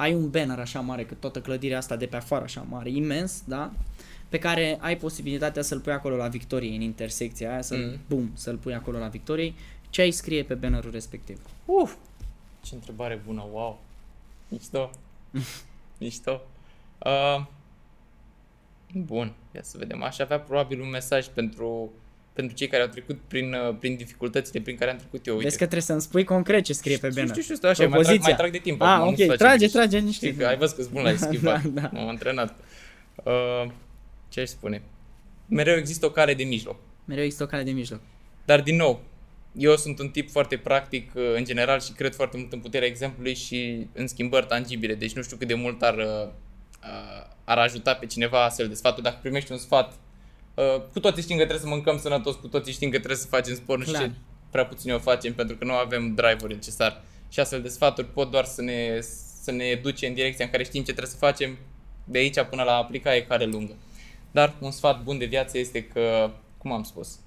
ai un banner așa mare, că toată clădirea asta de pe afară așa mare, imens, da? Pe care ai posibilitatea să-l pui acolo la Victoriei, în intersecția aia, să-l, Mm. bum, să-l pui acolo la Victoriei. Ce ai scrie pe bannerul respectiv? Uf, ce întrebare bună, wow. Mișto. Mișto. Uh, bun, ia să vedem. Aș avea probabil un mesaj pentru, pentru cei care au trecut prin, uh, prin dificultățile prin care am trecut eu. Uite, Vezi că trebuie să-mi spui concret ce scrie pe știu, banner. știu, știu, știu, așa, mai trag, mai Propoziția. trag de timp. Ah, acum, nu-ți ok, face trage, griji. trage Știi niște. că ai văzut că sunt bun la eschivat. Da, da. M-am antrenat. Uh, ce aș spune? Mereu există o cale de mijloc. Mereu există o cale de mijloc. Dar din nou, eu sunt un tip foarte practic uh, în general și cred foarte mult în puterea exemplului și în schimbări tangibile. Deci nu știu cât de mult ar, uh, uh, ar ajuta pe cineva astfel de sfaturi. Dacă primești un sfat, uh, cu toții știm că trebuie să mâncăm sănătos, cu toții știm că trebuie să facem sport, nu știu Clar. ce prea puțin o facem pentru că nu avem drive-ul necesar. Și astfel de sfaturi pot doar să ne, să ne duce în direcția în care știm ce trebuie să facem de aici până la a aplica e care lungă. Dar un sfat bun de viață este că, cum am spus,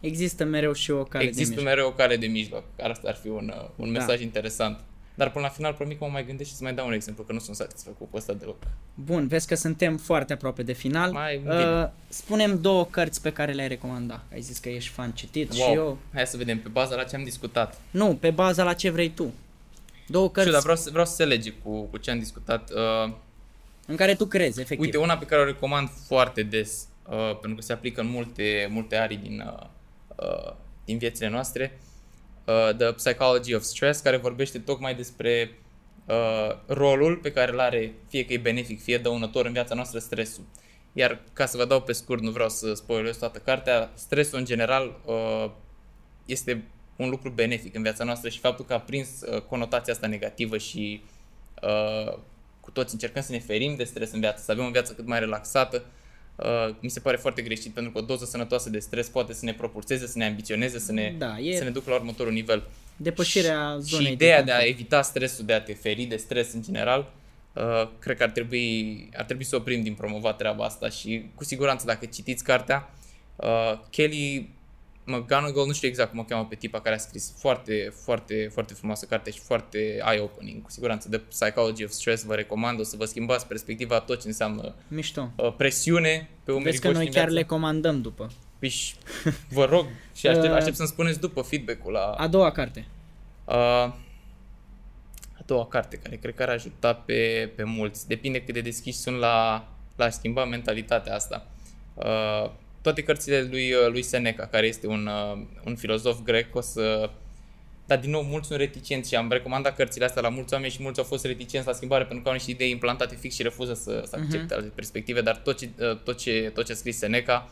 Există mereu și o cale Există de mijloc. mereu o cale de mijloc. Asta ar fi un, uh, un Da. mesaj interesant. Dar până la final, promit că mă mai gândesc și să mai dau un exemplu, că nu sunt satisfăcut cu ăsta deloc. Bun, vezi că suntem foarte aproape de final. Mai bine. uh, spunem două cărți pe care le-ai recomanda. Ai zis că ești fan citit și eu... Hai să vedem, pe baza la ce am discutat. Nu, pe baza la ce vrei tu. Două cărți Știu, dar vreau să, vreau să se lege cu, cu ce am discutat. Uh, în care tu crezi, efectiv. uite, una pe care o recomand foarte des, uh, pentru că se aplică în multe, multe arii din, uh, uh, din viețile noastre, uh, The Psychology of Stress, care vorbește tocmai despre uh, rolul pe care îl are, fie că e benefic, fie dăunător în viața noastră, stresul. Iar ca să vă dau pe scurt, nu vreau să spoilez toată cartea, stresul în general uh, este un lucru benefic în viața noastră și faptul că a prins uh, conotația asta negativă și uh, cu toți încercăm să ne ferim de stres în viață, să avem o viață cât mai relaxată, uh, mi se pare foarte greșit pentru că o doză sănătoasă de stres poate să ne propulseze, să ne ambiționeze, să ne, Da, e- să ne ducă la următorul nivel. Depășirea Și- zonei Și ideea de a confort. evita stresul, de a te feri de stres în general, uh, cred că ar trebui, ar trebui să oprim din promovat treaba asta și cu siguranță dacă citiți cartea, uh, Kelly McGonagall, nu știu exact cum o cheamă pe tipa care a scris foarte, foarte, foarte frumoasă carte și foarte eye-opening, cu siguranță. The Psychology of Stress vă recomand, o să vă schimbați perspectiva tot ce înseamnă Mișto. uh, presiune pe umerii Vezi că voștri noi în chiar viață. le comandăm după. Păi și vă rog și aștept, Uh, aștept să-mi spuneți după feedback-ul la... A doua carte. Uh, a doua carte care cred că ar ajuta pe, pe mulți. Depinde cât de deschiși sunt la, la a schimba mentalitatea asta. Uh, toate cărțile lui, uh, lui Seneca, care este un, uh, un filozof grec, o să... Dar din nou, mulți sunt reticenți și am recomandat cărțile astea la mulți oameni și mulți au fost reticenți la schimbare pentru că au niște idei implantate fix și refuză să, să accepte alte perspective, dar tot ce, uh, tot ce, tot ce a scris Seneca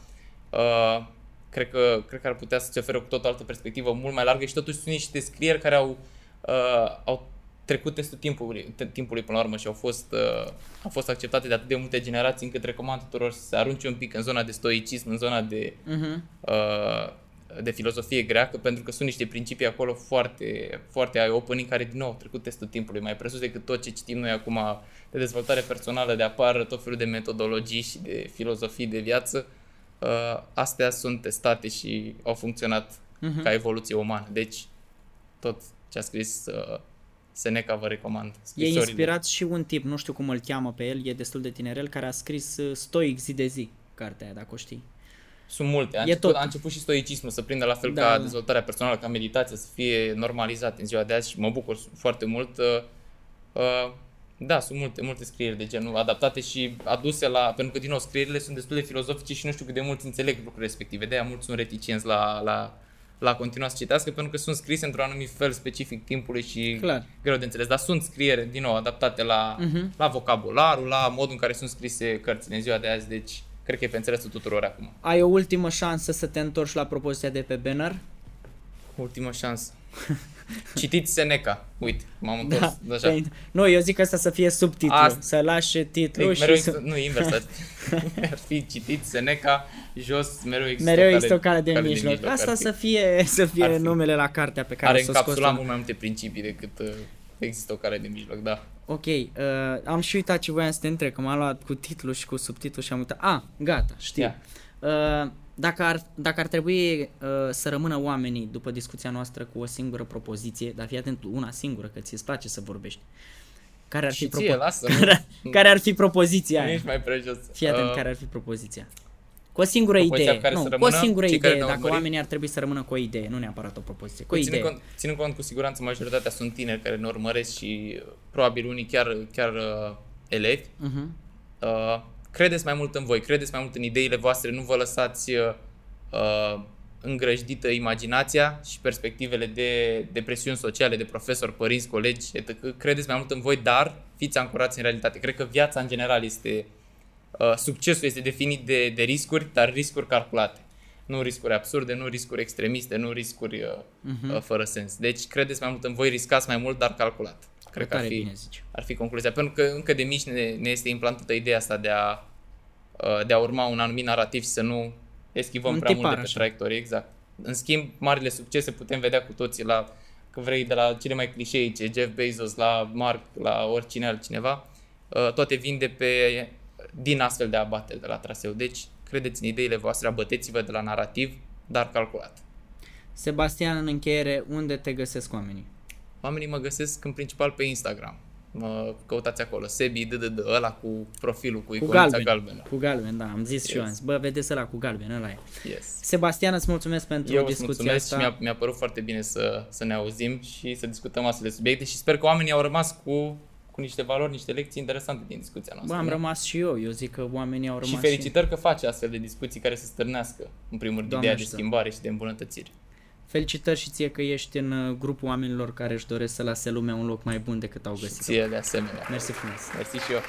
uh, cred, că, cred că ar putea să-ți ofere cu tot o altă perspectivă mult mai largă și totuși sunt niște scrieri care au, uh, au trecut testul timpului, te- timpului până la urmă și au fost, uh, au fost acceptate de atât de multe generații încât recomand tuturor să se arunce un pic în zona de stoicism, în zona de Uh-huh. uh, de filozofie greacă, pentru că sunt niște principii acolo foarte, foarte eye-opening, care din nou au trecut testul timpului, mai presus decât tot ce citim noi acum de dezvoltare personală, de apar tot felul de metodologii și de filozofii de viață. Uh, astea sunt testate și au funcționat uh-huh. ca evoluție umană. Deci, tot ce a scris uh, Seneca vă recomand. E inspirat și un tip, nu știu cum îl cheamă pe el, e destul de tinerel, care a scris uh, Stoic zi de zi, cartea aia, dacă o știi. Sunt multe. A, e început, tot. a început și stoicismul să prindă la fel da, ca da. dezvoltarea personală, ca meditația, să fie normalizat în ziua de azi și mă bucur foarte mult. Uh, uh, da, sunt multe, multe scrieri de genul adaptate și aduse la... Pentru că, din nou, scrierile sunt destul de filozofice și nu știu cât de mult înțeleg lucrurile respective. De-aia mulți sunt reticenți la, la, la continua să citească pentru că sunt scrise într-un anumit fel specific timpului și Clar. greu de înțeles. Dar sunt scriere, din nou, adaptate la, uh-huh. la vocabularul, la modul în care sunt scrise cărțile în ziua de azi. Deci, cred că e pe înțelesul tuturor acum. Ai o ultimă șansă să te întorci la propoziția de pe banner? Ultimă șansă. Citiți Seneca. Uite, m-am întors. Da, așa. Păi, nu, eu zic asta să fie subtitlu. Asta. Să lași titlul păi, și mereu să... Nu, invers. ar fi citit Seneca, jos mereu există mereu există o cale de, cale mijloc. de mijloc. Asta să fie, să fie fi. numele la cartea pe care Are să încapsulat mult mai multe principii decât uh, există o cale de mijloc, da. Ok, uh, am și uitat ce voiam să te întreb, că m-am luat cu titlul și cu subtitlul și am uitat. Ah, gata, știu. Yeah. Uh, dacă ar, dacă ar trebui uh, să rămână oamenii după discuția noastră cu o singură propoziție, dar fii atent, una singură, că ți-e place să vorbești, care ar, fi, propo- ție, lasă, care, care ar fi propoziția aia? mai prejos. Fii atent, uh, care ar fi propoziția? Cu o singură idee. Nu, rămână, cu o singură idee. Dacă urmări... oamenii ar trebui să rămână cu o idee, nu neapărat o propoziție. Cu o idee. Cont, ținând cont, cu siguranță, majoritatea sunt tineri care ne urmăresc și uh, probabil unii chiar, chiar uh, elevi. Uh-huh. Uh, credeți mai mult în voi, credeți mai mult în ideile voastre, nu vă lăsați uh, uh, îngrăjdită imaginația și perspectivele de, de presiuni sociale, de profesori, părinți, colegi, etc. Credeți mai mult în voi, dar fiți ancorați în realitate. Cred că viața în general este, uh, succesul este definit de, de riscuri, dar riscuri calculate. Nu riscuri absurde, nu riscuri extremiste, nu riscuri uh, uh-huh. uh, fără sens. Deci credeți mai mult în voi, riscați mai mult, dar calculat. Cred că ar fi, bine zici. ar fi concluzia. Pentru că încă de mici ne, ne este implantată ideea asta de a, uh, de a urma un anumit narativ și să nu eschivăm un prea mult de pe așa. traiectorie, exact. În schimb, marile succese putem vedea cu toții la, că vrei, de la cele mai clișeice, Jeff Bezos, la Mark, la oricine altcineva, uh, toate vin de pe, din astfel de abateri de la traseu. Deci, credeți în ideile voastre, abăteți-vă de la narativ, dar calculat. Sebastian, în încheiere, unde te găsesc oamenii? Oamenii mă găsesc în principal pe Instagram mă căutați acolo, Sebi, d, d, d, ăla cu profilul, cu iconița galben, galbenă. Cu galben, da, am zis yes. și eu, am zis, bă, vedeți ăla cu galben, ăla e. Yes. Sebastian, îți mulțumesc pentru eu discuția mulțumesc asta. și mi-a, mi-a părut foarte bine să, să ne auzim și să discutăm astfel de subiecte și sper că oamenii au rămas cu cu niște valori, niște lecții interesante din discuția noastră. Bă, am rămas și eu, eu zic că oamenii au rămas Și felicitări și... că face astfel de discuții care să stârnească, în primul rând, ideea de schimbare și de îmbunătățire. Felicitări și ție că ești în uh, grupul oamenilor care își doresc să lase lumea un loc mai bun decât au găsit. ție de asemenea. Mersi frumos. Mersi și eu.